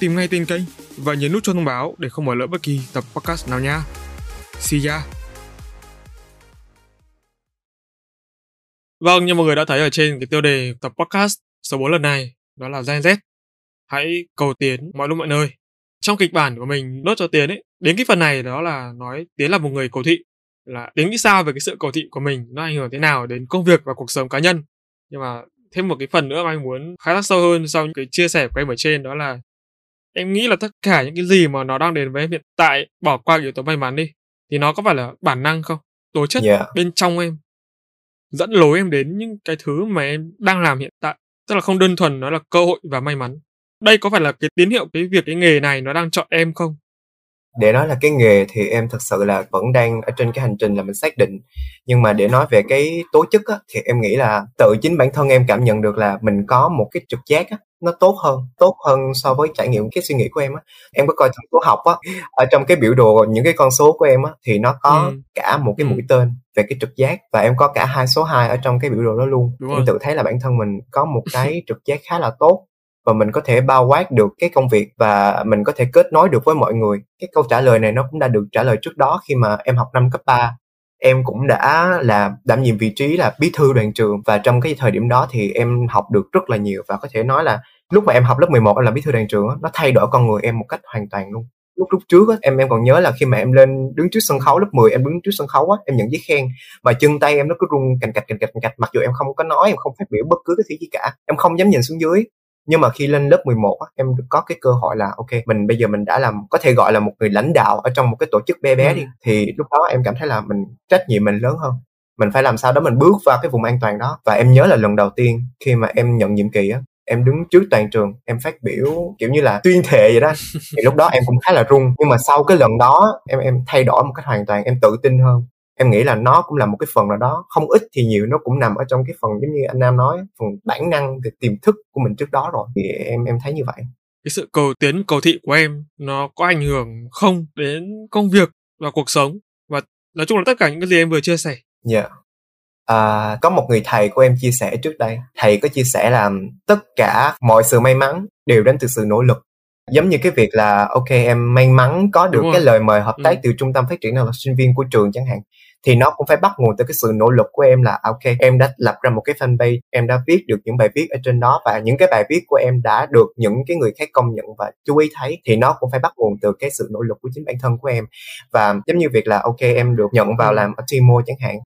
tìm ngay tên kênh và nhấn nút cho thông báo để không bỏ lỡ bất kỳ tập podcast nào nha. See ya! Vâng, như mọi người đã thấy ở trên cái tiêu đề tập podcast số 4 lần này, đó là Gen Z. Hãy cầu tiến mọi lúc mọi nơi. Trong kịch bản của mình nốt cho Tiến ấy, đến cái phần này đó là nói Tiến là một người cầu thị là Tiến nghĩ sao về cái sự cầu thị của mình nó ảnh hưởng thế nào đến công việc và cuộc sống cá nhân nhưng mà thêm một cái phần nữa mà anh muốn khai thác sâu hơn sau những cái chia sẻ của em ở trên đó là em nghĩ là tất cả những cái gì mà nó đang đến với em hiện tại bỏ qua yếu tố may mắn đi thì nó có phải là bản năng không? Tố chất dạ. bên trong em dẫn lối em đến những cái thứ mà em đang làm hiện tại tức là không đơn thuần nó là cơ hội và may mắn. Đây có phải là cái tín hiệu cái việc cái nghề này nó đang chọn em không? Để nói là cái nghề thì em thực sự là vẫn đang ở trên cái hành trình là mình xác định. Nhưng mà để nói về cái tố chất á, thì em nghĩ là tự chính bản thân em cảm nhận được là mình có một cái trực giác á, nó tốt hơn tốt hơn so với trải nghiệm cái suy nghĩ của em á em có coi thằng số học á ở trong cái biểu đồ những cái con số của em á thì nó có Ừ. cả một cái Ừ. mũi tên về cái trực giác và em có cả hai số 2 ở trong cái biểu đồ đó luôn Đúng em rồi. tự thấy là bản thân mình có một cái trực giác khá là tốt và mình có thể bao quát được cái công việc và mình có thể kết nối được với mọi người cái câu trả lời này nó cũng đã được trả lời trước đó khi mà em học năm cấp 3 em cũng đã là đảm nhiệm vị trí là bí thư đoàn trường và trong cái thời điểm đó thì em học được rất là nhiều và có thể nói là lúc mà em học lớp 11 em làm bí thư đoàn trường nó thay đổi con người em một cách hoàn toàn luôn. Lúc lúc trước á, em em còn nhớ là khi mà em lên đứng trước sân khấu lớp 10 em đứng trước sân khấu á, em nhận giấy khen mà chân tay em nó cứ run cành cạch cành cạch cành cạch, mặc dù em không có nói, em không phát biểu bất cứ cái gì cả, em không dám nhìn xuống dưới nhưng mà khi lên lớp 11 á, em được có cái cơ hội là ok mình bây giờ mình đã làm có thể gọi là một người lãnh đạo ở trong một cái tổ chức bé bé đi thì lúc đó em cảm thấy là mình trách nhiệm mình lớn hơn. Mình phải làm sao đó mình bước vào cái vùng an toàn đó. Và em nhớ là lần đầu tiên khi mà em nhận nhiệm kỳ á em đứng trước toàn trường em phát biểu kiểu như là tuyên thệ vậy đó. Thì lúc đó em cũng khá là run. Nhưng mà sau cái lần đó em em thay đổi một cách hoàn toàn em tự tin hơn em nghĩ là nó cũng là một cái phần nào đó. Không ít thì nhiều nó cũng nằm ở trong cái phần giống như anh nam nói phần bản năng cái tiềm thức của mình trước đó rồi. Thì em em thấy như vậy. Cái sự cầu tiến cầu thị của em nó có ảnh hưởng không đến công việc và cuộc sống? Và nói chung là tất cả những cái gì em vừa chia sẻ. Dạ. Yeah. à, có một người thầy của em chia sẻ trước đây. Thầy có chia sẻ là tất cả mọi sự may mắn đều đến từ sự nỗ lực. Giống như cái việc là ok em may mắn có được cái lời mời hợp tác ừ. từ trung tâm phát triển năng lực sinh viên của trường chẳng hạn thì nó cũng phải bắt nguồn từ cái sự nỗ lực của em là à, ok em đã lập ra một cái fanpage em đã viết được những bài viết ở trên đó và những cái bài viết của em đã được những cái người khác công nhận và chú ý thấy thì nó cũng phải bắt nguồn từ cái sự nỗ lực của chính bản thân của em. Và giống như việc là ok em được nhận vào làm ở Timo chẳng hạn.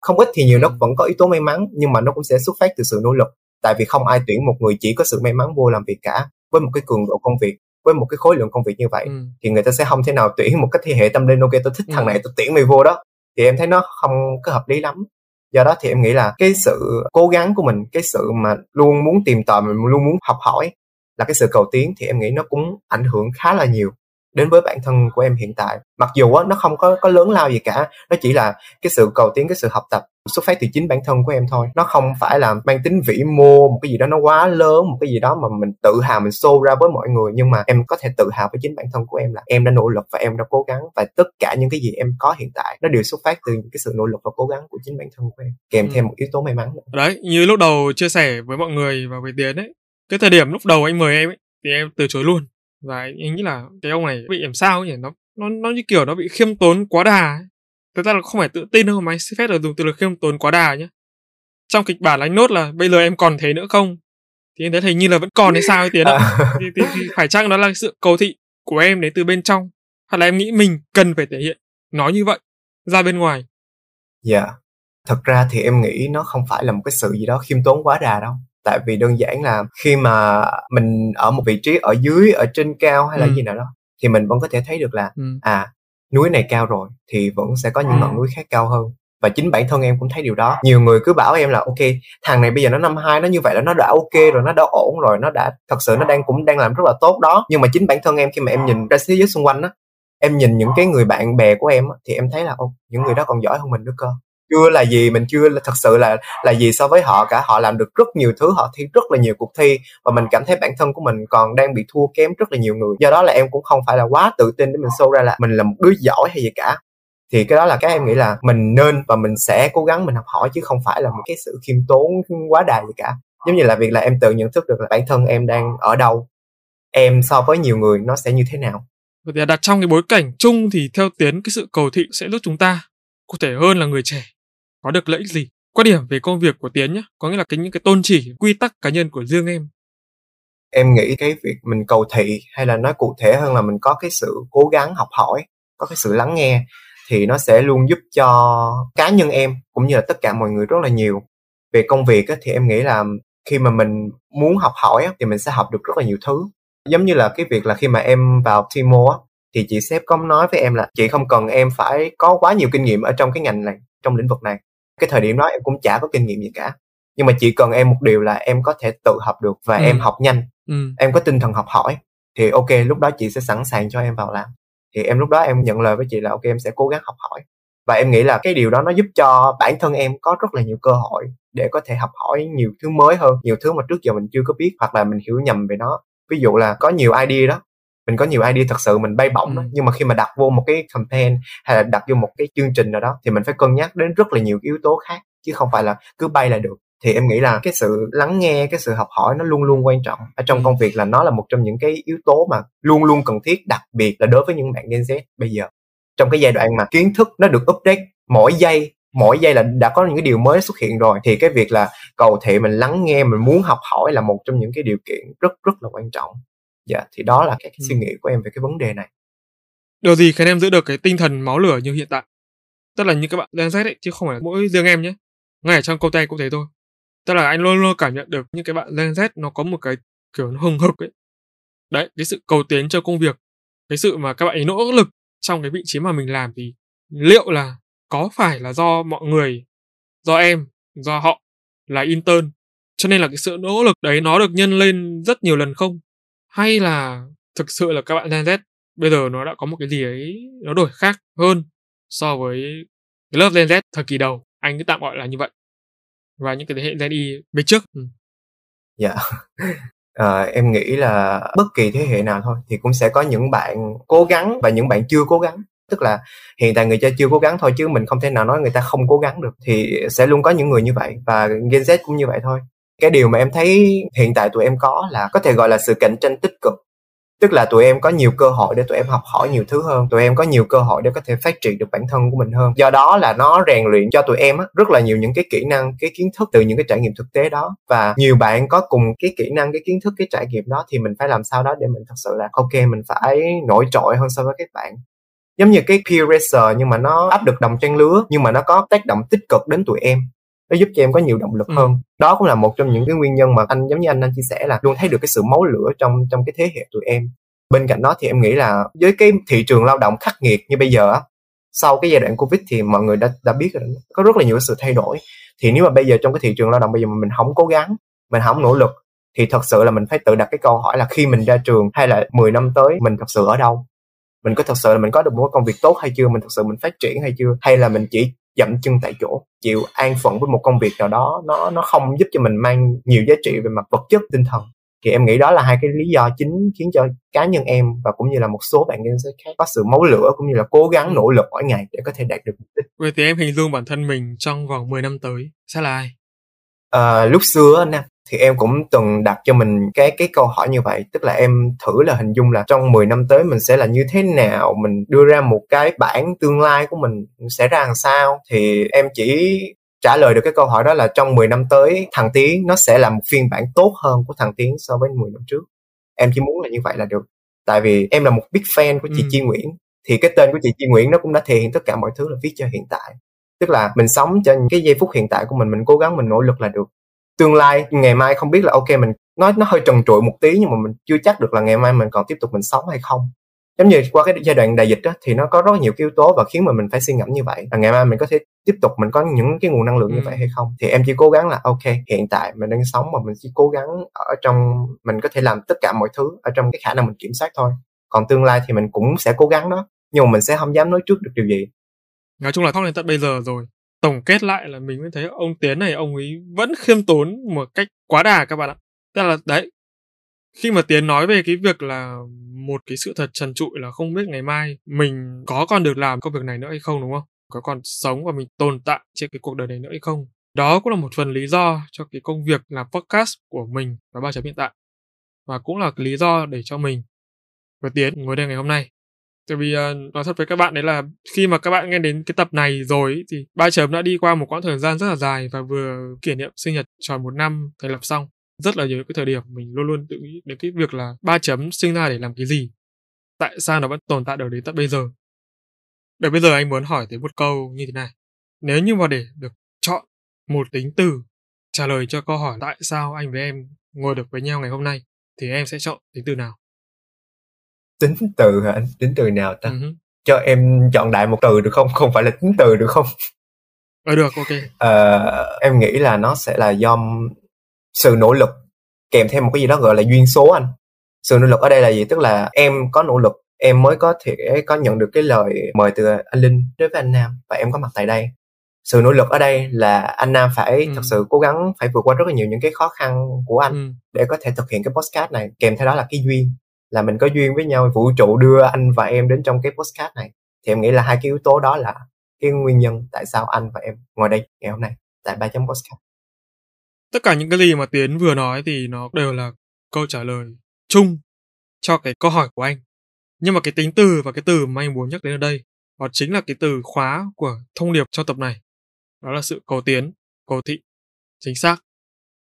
Không ít thì nhiều nó vẫn có yếu tố may mắn nhưng mà nó cũng sẽ xuất phát từ sự nỗ lực. Tại vì không ai tuyển một người chỉ có sự may mắn vô làm việc cả với một cái cường độ công việc với một cái khối lượng công việc như vậy ừ. thì người ta sẽ không thể nào tuyển một cái thế hệ tâm linh ok tôi thích ừ. thằng này tôi tuyển mày vô đó thì em thấy nó không có hợp lý lắm do đó thì em nghĩ là cái sự cố gắng của mình cái sự mà luôn muốn tìm tòi mình luôn muốn học hỏi là cái sự cầu tiến thì em nghĩ nó cũng ảnh hưởng khá là nhiều đến với bản thân của em hiện tại mặc dù á nó không có có lớn lao gì cả nó chỉ là cái sự cầu tiến cái sự học tập xuất phát từ chính bản thân của em thôi nó không phải là mang tính vĩ mô một cái gì đó nó quá lớn một cái gì đó mà mình tự hào mình show ra với mọi người nhưng mà em có thể tự hào với chính bản thân của em là em đã nỗ lực và em đã cố gắng và tất cả những cái gì em có hiện tại nó đều xuất phát từ những cái sự nỗ lực và cố gắng của chính bản thân của em kèm ừ. thêm một yếu tố may mắn nữa. đấy như lúc đầu chia sẻ với mọi người và với tiến ấy cái thời điểm lúc đầu anh mời em ấy thì em từ chối luôn và anh nghĩ là cái ông này bị làm sao nhỉ nó nó nó như kiểu nó bị khiêm tốn quá đà ấy. Thực ra là không phải tự tin đâu mà anh xin phép là dùng từ là khiêm tốn quá đà nhé trong kịch bản anh nốt là bây giờ em còn thế nữa không thì em thấy hình như là vẫn còn hay sao ấy tiến ạ à. thì, thì, thì phải chăng đó là sự cầu thị của em đến từ bên trong hoặc là em nghĩ mình cần phải thể hiện nói như vậy ra bên ngoài dạ yeah. thật ra thì em nghĩ nó không phải là một cái sự gì đó khiêm tốn quá đà đâu tại vì đơn giản là khi mà mình ở một vị trí ở dưới ở trên cao hay là ừ. gì nào đó thì mình vẫn có thể thấy được là ừ. à núi này cao rồi thì vẫn sẽ có những ngọn à. núi khác cao hơn. Và chính bản thân em cũng thấy điều đó. Nhiều người cứ bảo em là ok thằng này bây giờ nó năm hai nó như vậy là nó đã ok rồi nó đã ổn rồi nó đã thật sự nó đang cũng đang làm rất là tốt đó. Nhưng mà chính bản thân em khi mà em nhìn ra thế giới xung quanh á em nhìn những cái người bạn bè của em thì em thấy là ô những người đó còn giỏi hơn mình nữa cơ chưa là gì, mình chưa là, thật sự là là gì so với họ cả. Họ làm được rất nhiều thứ, họ thi rất là nhiều cuộc thi và mình cảm thấy bản thân của mình còn đang bị thua kém rất là nhiều người. Do đó là em cũng không phải là quá tự tin để mình show ra là mình là một đứa giỏi hay gì cả. Thì cái đó là cái em nghĩ là mình nên và mình sẽ cố gắng mình học hỏi chứ không phải là một cái sự khiêm tốn quá đà gì cả. Giống như là việc là em tự nhận thức được là bản thân em đang ở đâu, em so với nhiều người nó sẽ như thế nào. Vậy đặt trong cái bối cảnh chung thì theo tiến, cái sự cầu thị sẽ giúp chúng ta cụ thể hơn là người trẻ có được lợi ích gì? Quan điểm về công việc của tiến nhé có nghĩa là cái những cái tôn chỉ, quy tắc cá nhân của riêng em. Em nghĩ cái việc mình cầu thị hay là nói cụ thể hơn là mình có cái sự cố gắng học hỏi, có cái sự lắng nghe thì nó sẽ luôn giúp cho cá nhân em cũng như là tất cả mọi người rất là nhiều. Về công việc thì em nghĩ là khi mà mình muốn học hỏi thì mình sẽ học được rất là nhiều thứ. Giống như là cái việc là khi mà em vào Timo thì chị sếp có nói với em là chị không cần em phải có quá nhiều kinh nghiệm ở trong cái ngành này, trong lĩnh vực này cái thời điểm đó em cũng chả có kinh nghiệm gì cả. Nhưng mà chỉ cần em một điều là em có thể tự học được và ừ. em học nhanh. Ừ. em có tinh thần học hỏi thì ok lúc đó chị sẽ sẵn sàng cho em vào làm. Thì em lúc đó em nhận lời với chị là ok em sẽ cố gắng học hỏi. Và em nghĩ là cái điều đó nó giúp cho bản thân em có rất là nhiều cơ hội để có thể học hỏi nhiều thứ mới hơn nhiều thứ mà trước giờ mình chưa có biết hoặc là mình hiểu nhầm về nó. Ví dụ là có nhiều idea đó mình có nhiều idea thật sự mình bay bổng ừ. nhưng mà khi mà đặt vô một cái campaign hay là đặt vô một cái chương trình nào đó thì mình phải cân nhắc đến rất là nhiều yếu tố khác chứ không phải là cứ bay là được. Thì em nghĩ là cái sự lắng nghe cái sự học hỏi nó luôn luôn quan trọng. Ở trong ừ. công việc là nó là một trong những cái yếu tố mà luôn luôn cần thiết đặc biệt là đối với những bạn Gen Z bây giờ. Trong cái giai đoạn mà kiến thức nó được update mỗi giây mỗi giây là đã có những cái điều mới xuất hiện rồi thì cái việc là cầu thị mình lắng nghe mình muốn học hỏi là một trong những cái điều kiện rất rất là quan trọng dạ thì đó là cái, cái suy nghĩ của em về cái vấn đề này Điều gì khiến em giữ được cái tinh thần máu lửa như hiện tại? Tức là như các bạn Gen Z ấy, chứ không phải mỗi riêng em nhé. Ngay ở trong câu tay cũng thế thôi. Tức là anh luôn luôn cảm nhận được những cái bạn Gen Z nó có một cái kiểu nó hừng hực ấy. Đấy, cái sự cầu tiến cho công việc. Cái sự mà các bạn ấy nỗ lực trong cái vị trí mà mình làm thì liệu là có phải là do mọi người, do em, do họ là intern cho nên là cái sự nỗ lực đấy nó được nhân lên rất nhiều lần không? Hay là thực sự là các bạn Gen Z bây giờ nó đã có một cái gì ấy nó đổi khác hơn so với cái lớp Gen Z thời kỳ đầu. Anh cứ tạm gọi là như vậy. Và những cái thế hệ Gen Y về trước. Ừ. dạ. À, em nghĩ là bất kỳ thế hệ nào thôi thì cũng sẽ có những bạn cố gắng và những bạn chưa cố gắng. Tức là hiện tại người ta chưa cố gắng thôi chứ mình không thể nào nói người ta không cố gắng được. Thì sẽ luôn có những người như vậy và Gen Z cũng như vậy thôi cái điều mà em thấy hiện tại tụi em có là có thể gọi là sự cạnh tranh tích cực. Tức là tụi em có nhiều cơ hội để tụi em học hỏi nhiều thứ hơn tụi em có nhiều cơ hội để có thể phát triển được bản thân của mình hơn. Do đó là nó rèn luyện cho tụi em á, rất là nhiều những cái kỹ năng cái kiến thức từ những cái trải nghiệm thực tế đó. Và nhiều bạn có cùng cái kỹ năng cái kiến thức cái trải nghiệm đó thì mình phải làm sao đó để mình thật sự là ok mình phải nổi trội hơn so với các bạn. Giống như cái peer racer nhưng mà nó áp được đồng trang lứa nhưng mà nó có tác động tích cực đến tụi em nó giúp cho em có nhiều động lực Ừ. hơn. Đó cũng là một trong những cái nguyên nhân mà anh giống như anh anh chia sẻ là luôn thấy được cái sự máu lửa trong trong cái thế hệ tụi em. Bên cạnh đó thì em nghĩ là với cái thị trường lao động khắc nghiệt như bây giờ á sau cái giai đoạn covid thì mọi người đã đã biết rồi có rất là nhiều sự thay đổi. Thì nếu mà bây giờ trong cái thị trường lao động bây giờ mà mình không cố gắng mình không nỗ lực thì thật sự là mình phải tự đặt cái câu hỏi là khi mình ra trường hay là 10 năm tới mình thật sự ở đâu mình có thật sự là mình có được một công việc tốt hay chưa? Mình thật sự mình phát triển hay chưa? Hay là mình chỉ dậm chân tại chỗ chịu an phận với một công việc nào đó nó nó không giúp cho mình mang nhiều giá trị về mặt vật chất tinh thần? Thì em nghĩ đó là hai cái lý do chính khiến cho cá nhân em và cũng như là một số bạn Gen Z khác có sự máu lửa cũng như là cố gắng nỗ lực mỗi ngày để có thể đạt được mục đích. Vậy thì em hình dung bản thân mình trong vòng 10 năm tới sẽ là ai? à, lúc xưa á, Nam thì em cũng từng đặt cho mình cái cái câu hỏi như vậy tức là em thử là hình dung là trong 10 năm tới mình sẽ là như thế nào mình đưa ra một cái bản tương lai của mình sẽ ra làm sao? Thì em chỉ trả lời được cái câu hỏi đó là trong 10 năm tới thằng Tiến nó sẽ là một phiên bản tốt hơn của thằng Tiến so với 10 năm trước. Em chỉ muốn là như vậy là được. Tại vì em là một big fan của chị Ừ. Chi Nguyễn. Thì cái tên của chị Chi Nguyễn nó cũng đã thể hiện tất cả mọi thứ là viết cho hiện tại. Tức là mình sống cho những cái giây phút hiện tại của mình mình cố gắng mình nỗ lực là được tương lai ngày mai không biết là ok mình nói nó hơi trần trụi một tí nhưng mà mình chưa chắc được là ngày mai mình còn tiếp tục mình sống hay không. Giống như qua cái giai đoạn đại dịch đó thì nó có rất nhiều yếu tố và khiến mà mình phải suy ngẫm như vậy. Là ngày mai mình có thể tiếp tục mình có những cái nguồn năng lượng như Ừ. vậy hay không? Thì em chỉ cố gắng là ok hiện tại mình đang sống mà mình chỉ cố gắng ở trong mình có thể làm tất cả mọi thứ ở trong cái khả năng mình kiểm soát thôi. Còn tương lai thì mình cũng sẽ cố gắng đó nhưng mà mình sẽ không dám nói trước được điều gì. Nói chung là khóc đến tận bây giờ rồi. Tổng kết lại là mình mới thấy ông Tiến này ông ấy vẫn khiêm tốn một cách quá đà các bạn ạ. Tức là đấy, khi mà Tiến nói về cái việc là một cái sự thật trần trụi là không biết ngày mai mình có còn được làm công việc này nữa hay không đúng không? Có còn sống và mình tồn tại trên cái cuộc đời này nữa hay không? Đó cũng là một phần lý do cho cái công việc làm podcast của mình và ba chấm hiện tại. Và cũng là lý do để cho mình và Tiến ngồi đây ngày hôm nay. Tại vì uh, nói thật với các bạn đấy là khi mà các bạn nghe đến cái tập này rồi ý, thì ba chấm đã đi qua một quãng thời gian rất là dài và vừa kỷ niệm sinh nhật tròn một năm thành lập xong. Rất là nhiều cái thời điểm mình luôn luôn tự nghĩ đến cái việc là ba chấm sinh ra để làm cái gì. Tại sao nó vẫn tồn tại được đến tận bây giờ. Để bây giờ anh muốn hỏi tới một câu như thế này. Nếu như mà để được chọn một tính từ trả lời cho câu hỏi tại sao anh với em ngồi được với nhau ngày hôm nay thì em sẽ chọn tính từ nào? Tính từ hả anh tính từ nào ta hứ. cho em chọn đại một từ được không không phải là tính từ được không Ờ được, ok. Ờ, em nghĩ là nó sẽ là do sự nỗ lực kèm theo một cái gì đó gọi là duyên số anh sự nỗ lực ở đây là gì tức là em có nỗ lực em mới có thể có nhận được cái lời mời từ anh linh đối với anh nam và em có mặt tại đây sự nỗ lực ở đây là anh nam phải Ừ. thật sự cố gắng phải vượt qua rất là nhiều những cái khó khăn của anh Ừ. để có thể thực hiện cái podcast này kèm theo đó là cái duyên là mình có duyên với nhau vũ trụ đưa anh và em đến trong cái podcast này. Thì em nghĩ là hai cái yếu tố đó là cái nguyên nhân tại sao anh và em ngồi đây ngày hôm nay tại ba chấm podcast. Tất cả những cái gì mà tiến vừa nói thì nó đều là câu trả lời chung cho cái câu hỏi của anh. Nhưng mà cái tính từ và cái từ mà anh muốn nhắc đến ở đây đó chính là cái từ khóa của thông điệp cho tập này. Đó là sự cầu tiến cầu thị chính xác.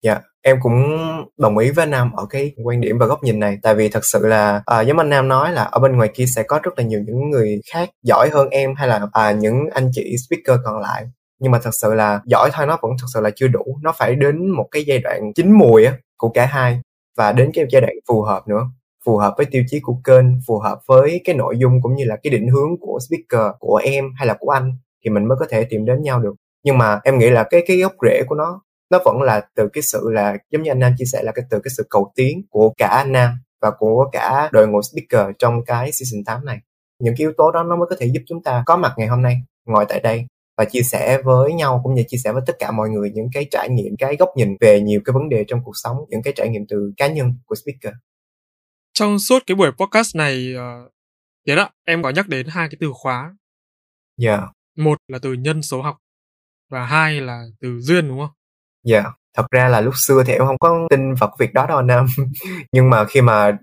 Dạ em cũng đồng ý với anh Nam ở cái quan điểm và góc nhìn này. Tại vì thật sự là à, giống anh Nam nói là ở bên ngoài kia sẽ có rất là nhiều những người khác giỏi hơn em hay là à, những anh chị speaker còn lại. Nhưng mà thật sự là giỏi thôi nó vẫn thật sự là chưa đủ. Nó phải đến một cái giai đoạn chín mùi á của cả hai. Và đến cái giai đoạn phù hợp nữa. Phù hợp với tiêu chí của kênh phù hợp với cái nội dung cũng như là cái định hướng của speaker của em hay là của anh thì mình mới có thể tìm đến nhau được. Nhưng mà em nghĩ là cái cái gốc rễ của nó nó vẫn là từ cái sự là giống như anh Nam chia sẻ là cái từ cái sự cầu tiến của cả anh Nam và của cả đội ngũ speaker trong cái season 8 này. Những cái yếu tố đó nó mới có thể giúp chúng ta có mặt ngày hôm nay ngồi tại đây và chia sẻ với nhau cũng như chia sẻ với tất cả mọi người những cái trải nghiệm cái góc nhìn về nhiều cái vấn đề trong cuộc sống những cái trải nghiệm từ cá nhân của speaker. Trong suốt cái buổi podcast này uh, tiến ạ em có nhắc đến hai cái từ khóa. Dạ. Yeah. một là từ nhân số học và hai là từ duyên đúng không dạ yeah. thật ra là lúc xưa thì em không có tin vào cái việc đó đâu anh nam. Nhưng mà khi mà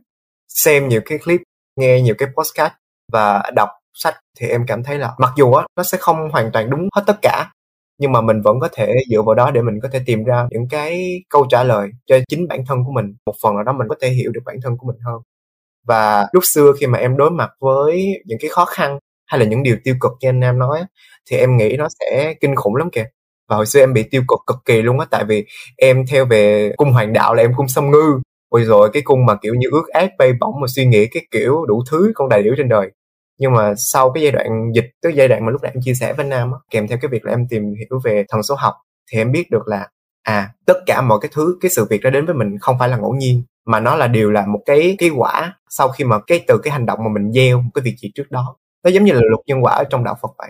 xem nhiều cái clip, nghe nhiều cái podcast và đọc sách thì em cảm thấy là mặc dù á, nó sẽ không hoàn toàn đúng hết tất cả, nhưng mà mình vẫn có thể dựa vào đó để mình có thể tìm ra những cái câu trả lời cho chính bản thân của mình. Một phần nào đó mình có thể hiểu được bản thân của mình hơn. Và lúc xưa khi mà em đối mặt với những cái khó khăn hay là những điều tiêu cực như anh Nam nói thì em nghĩ nó sẽ kinh khủng lắm kìa và hồi xưa em bị tiêu cực cực kỳ luôn á tại vì em theo về cung hoàng đạo là em cung xâm ngư. Ôi rồi cái cung mà kiểu như ước ác bay bổng mà suy nghĩ cái kiểu đủ thứ con đại đủ trên đời. Nhưng mà sau cái giai đoạn dịch tới giai đoạn mà lúc nãy em chia sẻ với nam á, kèm theo cái việc là em tìm hiểu về thần số học thì em biết được là à tất cả mọi cái thứ cái sự việc đó đến với mình không phải là ngẫu nhiên mà nó là điều là một cái cái quả sau khi mà cái từ cái hành động mà mình gieo một cái việc gì trước đó. Nó giống như là luật nhân quả ở trong đạo Phật vậy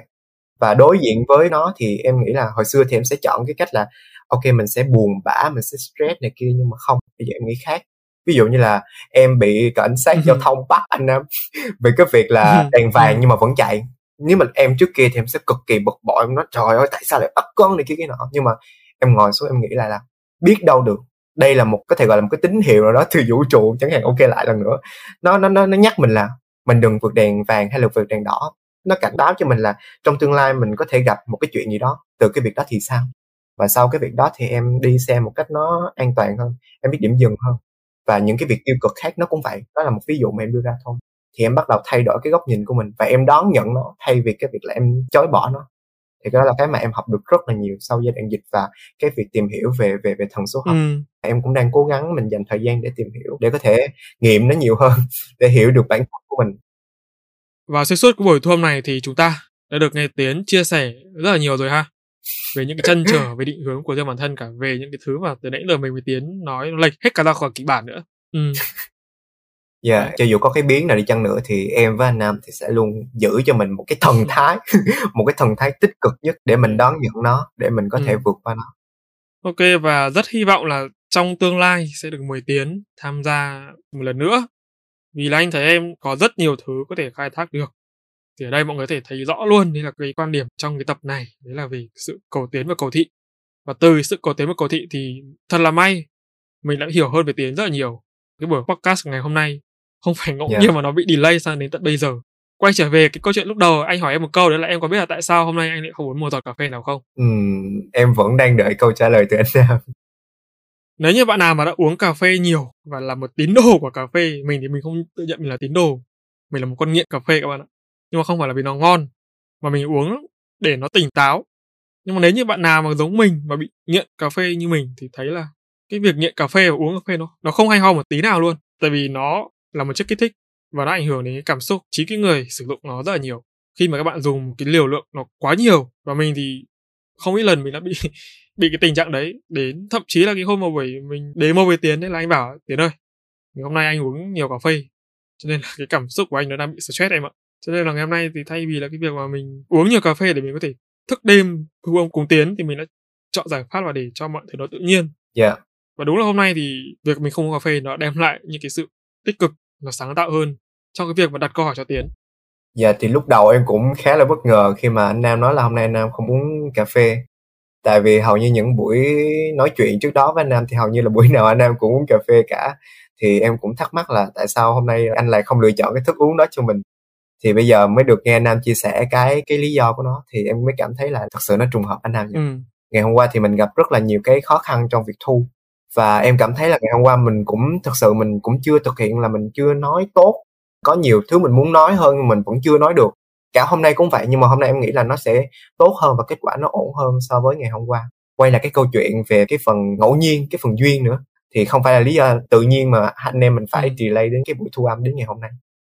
và đối diện với nó thì em nghĩ là hồi xưa thì em sẽ chọn cái cách là ok mình sẽ buồn bã mình sẽ stress này kia nhưng mà không bây giờ em nghĩ khác. Ví dụ như là em bị cảnh sát giao thông bắt anh em về cái việc là đèn vàng nhưng mà vẫn chạy. Nếu mà em trước kia thì em sẽ cực kỳ bực bội em nói trời ơi tại sao lại bắt con này kia cái nọ? Nhưng mà em ngồi xuống em nghĩ lại là biết đâu được. Đây là một có thể gọi là một cái tín hiệu nào đó từ vũ trụ chẳng hạn ok lại lần nữa. Nó nó nó nó nhắc mình là mình đừng vượt đèn vàng hay là vượt đèn đỏ nó cảnh báo cho mình là trong tương lai mình có thể gặp một cái chuyện gì đó từ cái việc đó thì sao? Và sau cái việc đó thì em đi xe một cách nó an toàn hơn em biết điểm dừng hơn. Và những cái việc tiêu cực khác nó cũng vậy đó là một ví dụ mà em đưa ra thôi. Thì em bắt đầu thay đổi cái góc nhìn của mình và em đón nhận nó thay vì cái việc là em chối bỏ nó. Thì đó là cái mà em học được rất là nhiều sau giai đoạn dịch và cái việc tìm hiểu về về về thần số học. Ừ. em cũng đang cố gắng mình dành thời gian để tìm hiểu để có thể nghiệm nó nhiều hơn để hiểu được bản thân của mình và xuyên suốt cái buổi thu hôm này thì chúng ta đã được nghe Tiến chia sẻ rất là nhiều rồi ha về những cái chân trở về định hướng của riêng bản thân cả về những cái thứ mà từ nãy giờ mình với Tiến nói lệch hết cả ra khỏi kịch bản nữa. Ừ. Dạ, yeah, cho dù có cái biến nào đi chăng nữa thì em với anh Nam thì sẽ luôn giữ cho mình một cái thần thái, một cái thần thái tích cực nhất để mình đón nhận nó, để mình có ừ. thể vượt qua nó. Ok và rất hy vọng là trong tương lai sẽ được mời Tiến tham gia một lần nữa. Vì là anh thấy em có rất nhiều thứ có thể khai thác được. Thì ở đây mọi người có thể thấy rõ luôn đây là cái quan điểm trong cái tập này đấy là về sự cầu tiến và cầu thị. Và từ sự cầu tiến và cầu thị thì thật là may mình đã hiểu hơn về tiến rất là nhiều. Cái buổi podcast ngày hôm nay không phải ngẫu yeah. nhiên mà nó bị delay sang đến tận bây giờ. Quay trở về cái câu chuyện lúc đầu anh hỏi em một câu đấy là em có biết là tại sao hôm nay anh lại không uống một giọt cà phê nào không? Ừ, em vẫn đang đợi câu trả lời từ anh Nam nếu như bạn nào mà đã uống cà phê nhiều và là một tín đồ của cà phê, mình thì mình không tự nhận mình là tín đồ. Mình là một con nghiện cà phê các bạn ạ. Nhưng mà không phải là vì nó ngon, mà mình uống để nó tỉnh táo. Nhưng mà nếu như bạn nào mà giống mình mà bị nghiện cà phê như mình thì thấy là cái việc nghiện cà phê và uống cà phê nó nó không hay ho một tí nào luôn. Tại vì nó là một chất kích thích và nó ảnh hưởng đến cái cảm xúc, trí cái người sử dụng nó rất là nhiều. Khi mà các bạn dùng cái liều lượng nó quá nhiều và mình thì không ít lần mình đã bị bị cái tình trạng đấy đến thậm chí là cái hôm mà buổi mình demo với tiến đấy là anh bảo tiến ơi hôm nay anh uống nhiều cà phê. Cho nên là cái cảm xúc của anh nó đang bị stress em ạ. Cho nên là ngày hôm nay thì thay vì là cái việc mà mình uống nhiều cà phê để mình có thể thức đêm cùng cùng tiến thì mình đã chọn giải pháp là để cho mọi thứ nó tự nhiên. Dạ. Yeah. và đúng là hôm nay thì việc mình không uống cà phê nó đem lại những cái sự tích cực và sáng tạo hơn trong cái việc mà đặt câu hỏi cho tiến dạ thì lúc đầu em cũng khá là bất ngờ khi mà anh nam nói là hôm nay anh nam không uống cà phê tại vì hầu như những buổi nói chuyện trước đó với anh nam thì hầu như là buổi nào anh nam cũng uống cà phê cả thì em cũng thắc mắc là tại sao hôm nay anh lại không lựa chọn cái thức uống đó cho mình thì bây giờ mới được nghe anh Nam chia sẻ cái cái lý do của nó thì em mới cảm thấy là thật sự nó trùng hợp anh Nam vậy. Ừ. Ngày hôm qua thì mình gặp rất là nhiều cái khó khăn trong việc thu và em cảm thấy là ngày hôm qua mình cũng thật sự mình cũng chưa thực hiện là mình chưa nói tốt có nhiều thứ mình muốn nói hơn nhưng mình vẫn chưa nói được. Cả hôm nay cũng vậy nhưng mà hôm nay em nghĩ là nó sẽ tốt hơn và kết quả nó ổn hơn so với ngày hôm qua. Quay lại cái câu chuyện về cái phần ngẫu nhiên cái phần duyên nữa thì không phải là lý do tự nhiên mà anh em mình phải ừ. delay đến cái buổi thu âm đến ngày hôm nay.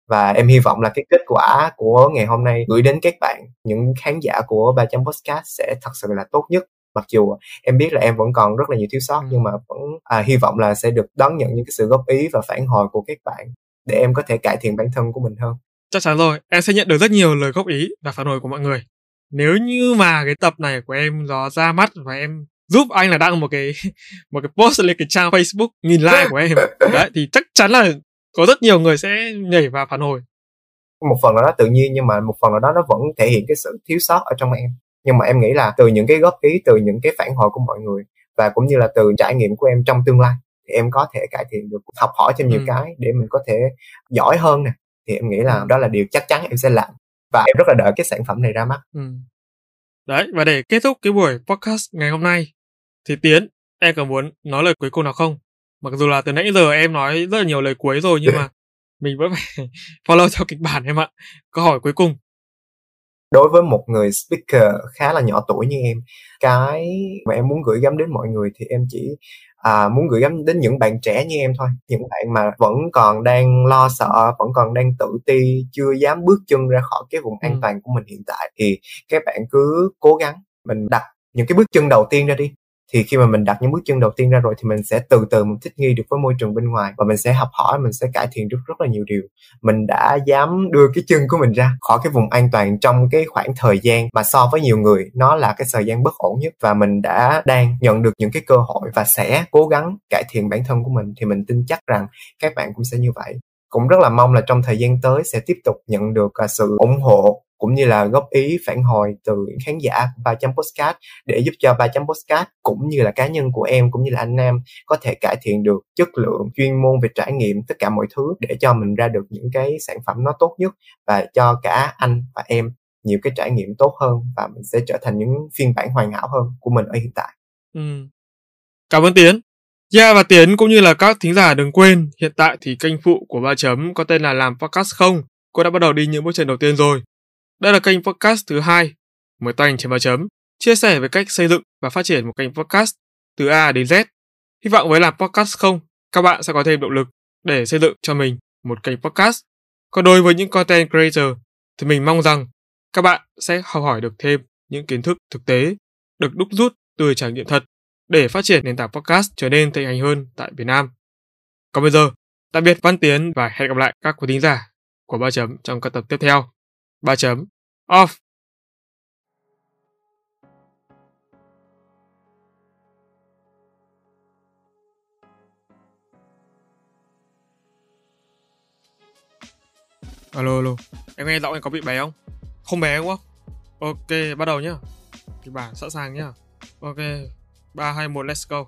Và em hy vọng là cái kết quả của ngày hôm nay gửi đến các bạn những khán giả của ba chấm podcast sẽ thật sự là tốt nhất. Mặc dù em biết là em vẫn còn rất là nhiều thiếu sót ừ. nhưng mà vẫn à, hy vọng là sẽ được đón nhận những cái sự góp ý và phản hồi của các bạn để em có thể cải thiện bản thân của mình hơn. Chắc chắn rồi em sẽ nhận được rất nhiều lời góp ý và phản hồi của mọi người. Nếu như mà cái tập này của em nó ra mắt và em giúp anh là đăng một cái một cái post lên cái trang Facebook nghìn like của em đấy thì chắc chắn là có rất nhiều người sẽ nhảy vào phản hồi. Một phần nào đó tự nhiên nhưng mà một phần nào đó nó vẫn thể hiện cái sự thiếu sót ở trong em. Nhưng mà em nghĩ là từ những cái góp ý từ những cái phản hồi của mọi người và cũng như là từ trải nghiệm của em trong tương lai thì em có thể cải thiện được học hỏi thêm nhiều ừ. cái để mình có thể giỏi hơn nè. Thì em nghĩ là đó là điều chắc chắn em sẽ làm. Và em rất là đợi cái sản phẩm này ra mắt. Ừ. đấy và để kết thúc cái buổi podcast ngày hôm nay thì tiến em có muốn nói lời cuối cùng nào không? Mặc dù là từ nãy giờ em nói rất là nhiều lời cuối rồi nhưng mà mình vẫn phải follow theo kịch bản em ạ. Câu hỏi cuối cùng. Đối với một người speaker khá là nhỏ tuổi như em cái mà em muốn gửi gắm đến mọi người thì em chỉ à, muốn gửi gắm đến những bạn trẻ như em thôi những bạn mà vẫn còn đang lo sợ vẫn còn đang tự ti chưa dám bước chân ra khỏi cái vùng ừ. an toàn của mình hiện tại thì các bạn cứ cố gắng mình đặt những cái bước chân đầu tiên ra đi thì khi mà mình đặt những bước chân đầu tiên ra rồi thì mình sẽ từ từ mình thích nghi được với môi trường bên ngoài và mình sẽ học hỏi, mình sẽ cải thiện được rất là nhiều điều. Mình đã dám đưa cái chân của mình ra khỏi cái vùng an toàn trong cái khoảng thời gian mà so với nhiều người, nó là cái thời gian bất ổn nhất và mình đã đang nhận được những cái cơ hội và sẽ cố gắng cải thiện bản thân của mình. Thì mình tin chắc rằng các bạn cũng sẽ như vậy. Cũng rất là mong là trong thời gian tới sẽ tiếp tục nhận được à, sự ủng hộ cũng như là góp ý phản hồi từ khán giả ba chấm postcard để giúp cho ba chấm postcard cũng như là cá nhân của em cũng như là anh Nam có thể cải thiện được chất lượng chuyên môn về trải nghiệm tất cả mọi thứ để cho mình ra được những cái sản phẩm nó tốt nhất và cho cả anh và em nhiều cái trải nghiệm tốt hơn và mình sẽ trở thành những phiên bản hoàn hảo hơn của mình ở hiện tại. Ừ. Cảm ơn Tiến. Yeah và Tiến cũng như là các thính giả đừng quên, hiện tại thì kênh phụ của ba chấm có tên là làm podcast không. Cô đã bắt đầu đi những bước chân đầu tiên rồi. Đây là kênh podcast thứ hai, mới tay trên ba chấm, chia sẻ về cách xây dựng và phát triển một kênh podcast từ A đến Z. Hy vọng với làm podcast không, các bạn sẽ có thêm động lực để xây dựng cho mình một kênh podcast. Còn đối với những content creator thì mình mong rằng các bạn sẽ học hỏi được thêm những kiến thức thực tế được đúc rút từ trải nghiệm thật để phát triển nền tảng podcast trở nên thịnh hành hơn tại Việt Nam. Còn bây giờ, tạm biệt Văn Tiến và hẹn gặp lại các quý thính giả của ba chấm trong các tập tiếp theo ba chấm off. Alo alo, em nghe giọng em có bị bé không? Không bé đúng không? Ok, bắt đầu nhá. Kịch bản sẵn sàng nhá. Ok, 3, 2, 1, let's go.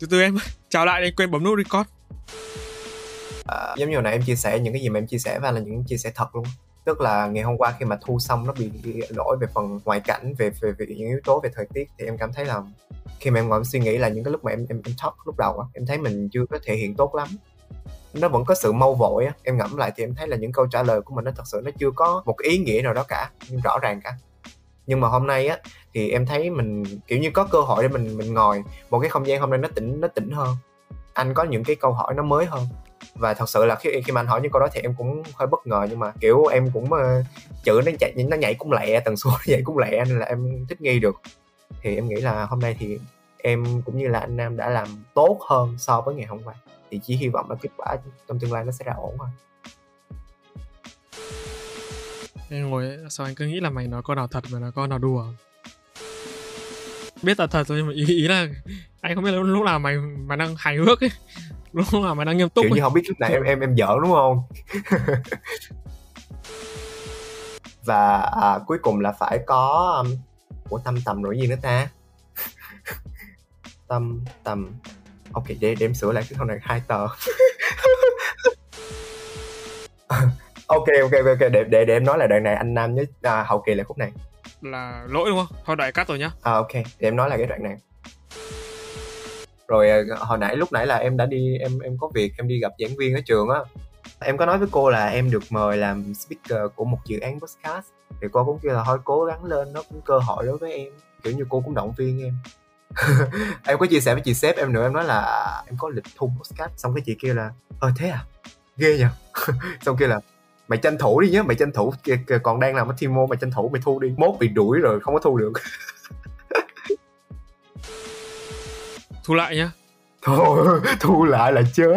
Từ từ em, chào lại, anh quên bấm nút record. À, giống như hồi nãy em chia sẻ những cái gì mà em chia sẻ và là những chia sẻ thật luôn. Tức là ngày hôm qua khi mà thu xong nó bị lỗi về phần ngoại cảnh về về, về những yếu tố về thời tiết thì em cảm thấy là khi mà em ngồi suy nghĩ là những cái lúc mà em em, em talk lúc đầu á em thấy mình chưa có thể hiện tốt lắm. Nó vẫn có sự mau vội á em ngẫm lại thì em thấy là những câu trả lời của mình nó thật sự nó chưa có một ý nghĩa nào đó cả nhưng rõ ràng cả. Nhưng mà hôm nay á thì em thấy mình kiểu như có cơ hội để mình mình ngồi. Một cái không gian hôm nay nó tỉnh nó tỉnh hơn. Anh có những cái câu hỏi nó mới hơn và thật sự là khi khi mà anh hỏi những câu đó thì em cũng hơi bất ngờ nhưng mà kiểu em cũng uh, chữ nó chạy nó nhảy cũng lẹ tần số nó nhảy cũng lẹ nên là em thích nghi được. Thì em nghĩ là hôm nay thì em cũng như là anh Nam đã làm tốt hơn so với ngày hôm qua. Thì chỉ hy vọng là kết quả trong tương lai nó sẽ ra ổn thôi. Em ngồi sao anh cứ nghĩ là mày nói con nào thật mà nói con nào đùa? Biết là thật rồi nhưng mà ý, ý là anh không biết là lúc nào mày mà đang hài hước ấy lúc nào mày đang nghiêm túc kiểu như không biết lúc này em em em giỡn đúng không? Và à, cuối cùng là phải có um, của tâm tầm rồi gì nữa ta? Tâm tầm. Ok để, để em sửa lại cái câu này hai tờ. Ok ok ok để để để em nói là đoạn này anh nam nhớ à, hậu kỳ là khúc này. Là lỗi đúng không? Thôi đại cắt rồi nhá. À ok để em nói là cái đoạn này rồi à, hồi nãy, lúc nãy là em đã đi, em em có việc, em đi gặp giảng viên ở trường á. Em có nói với cô là em được mời làm speaker của một dự án podcast. Thì cô cũng kêu là thôi, cố gắng lên, nó cũng cơ hội đối với em. Kiểu như cô cũng động viên em. Em có chia sẻ với chị sếp em nữa, em nói là em có lịch thu podcast. Xong cái chị kêu là ờ thế à? Ghê nhờ. Xong kia là mày tranh thủ đi nhé mày tranh thủ còn đang làm ở Timo mày tranh thủ, mày thu đi. Mốt bị đuổi rồi không có thu được. thu lại nhá. Thôi thu lại là chết.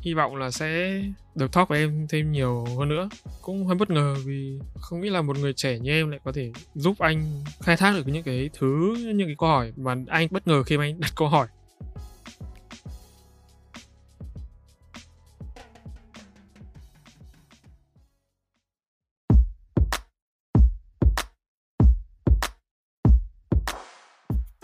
Hy vọng là sẽ được talk với em thêm nhiều hơn nữa. Cũng hơi bất ngờ vì không nghĩ là một người trẻ như em lại có thể giúp anh khai thác được những cái thứ những cái câu hỏi mà anh bất ngờ khi mà anh đặt câu hỏi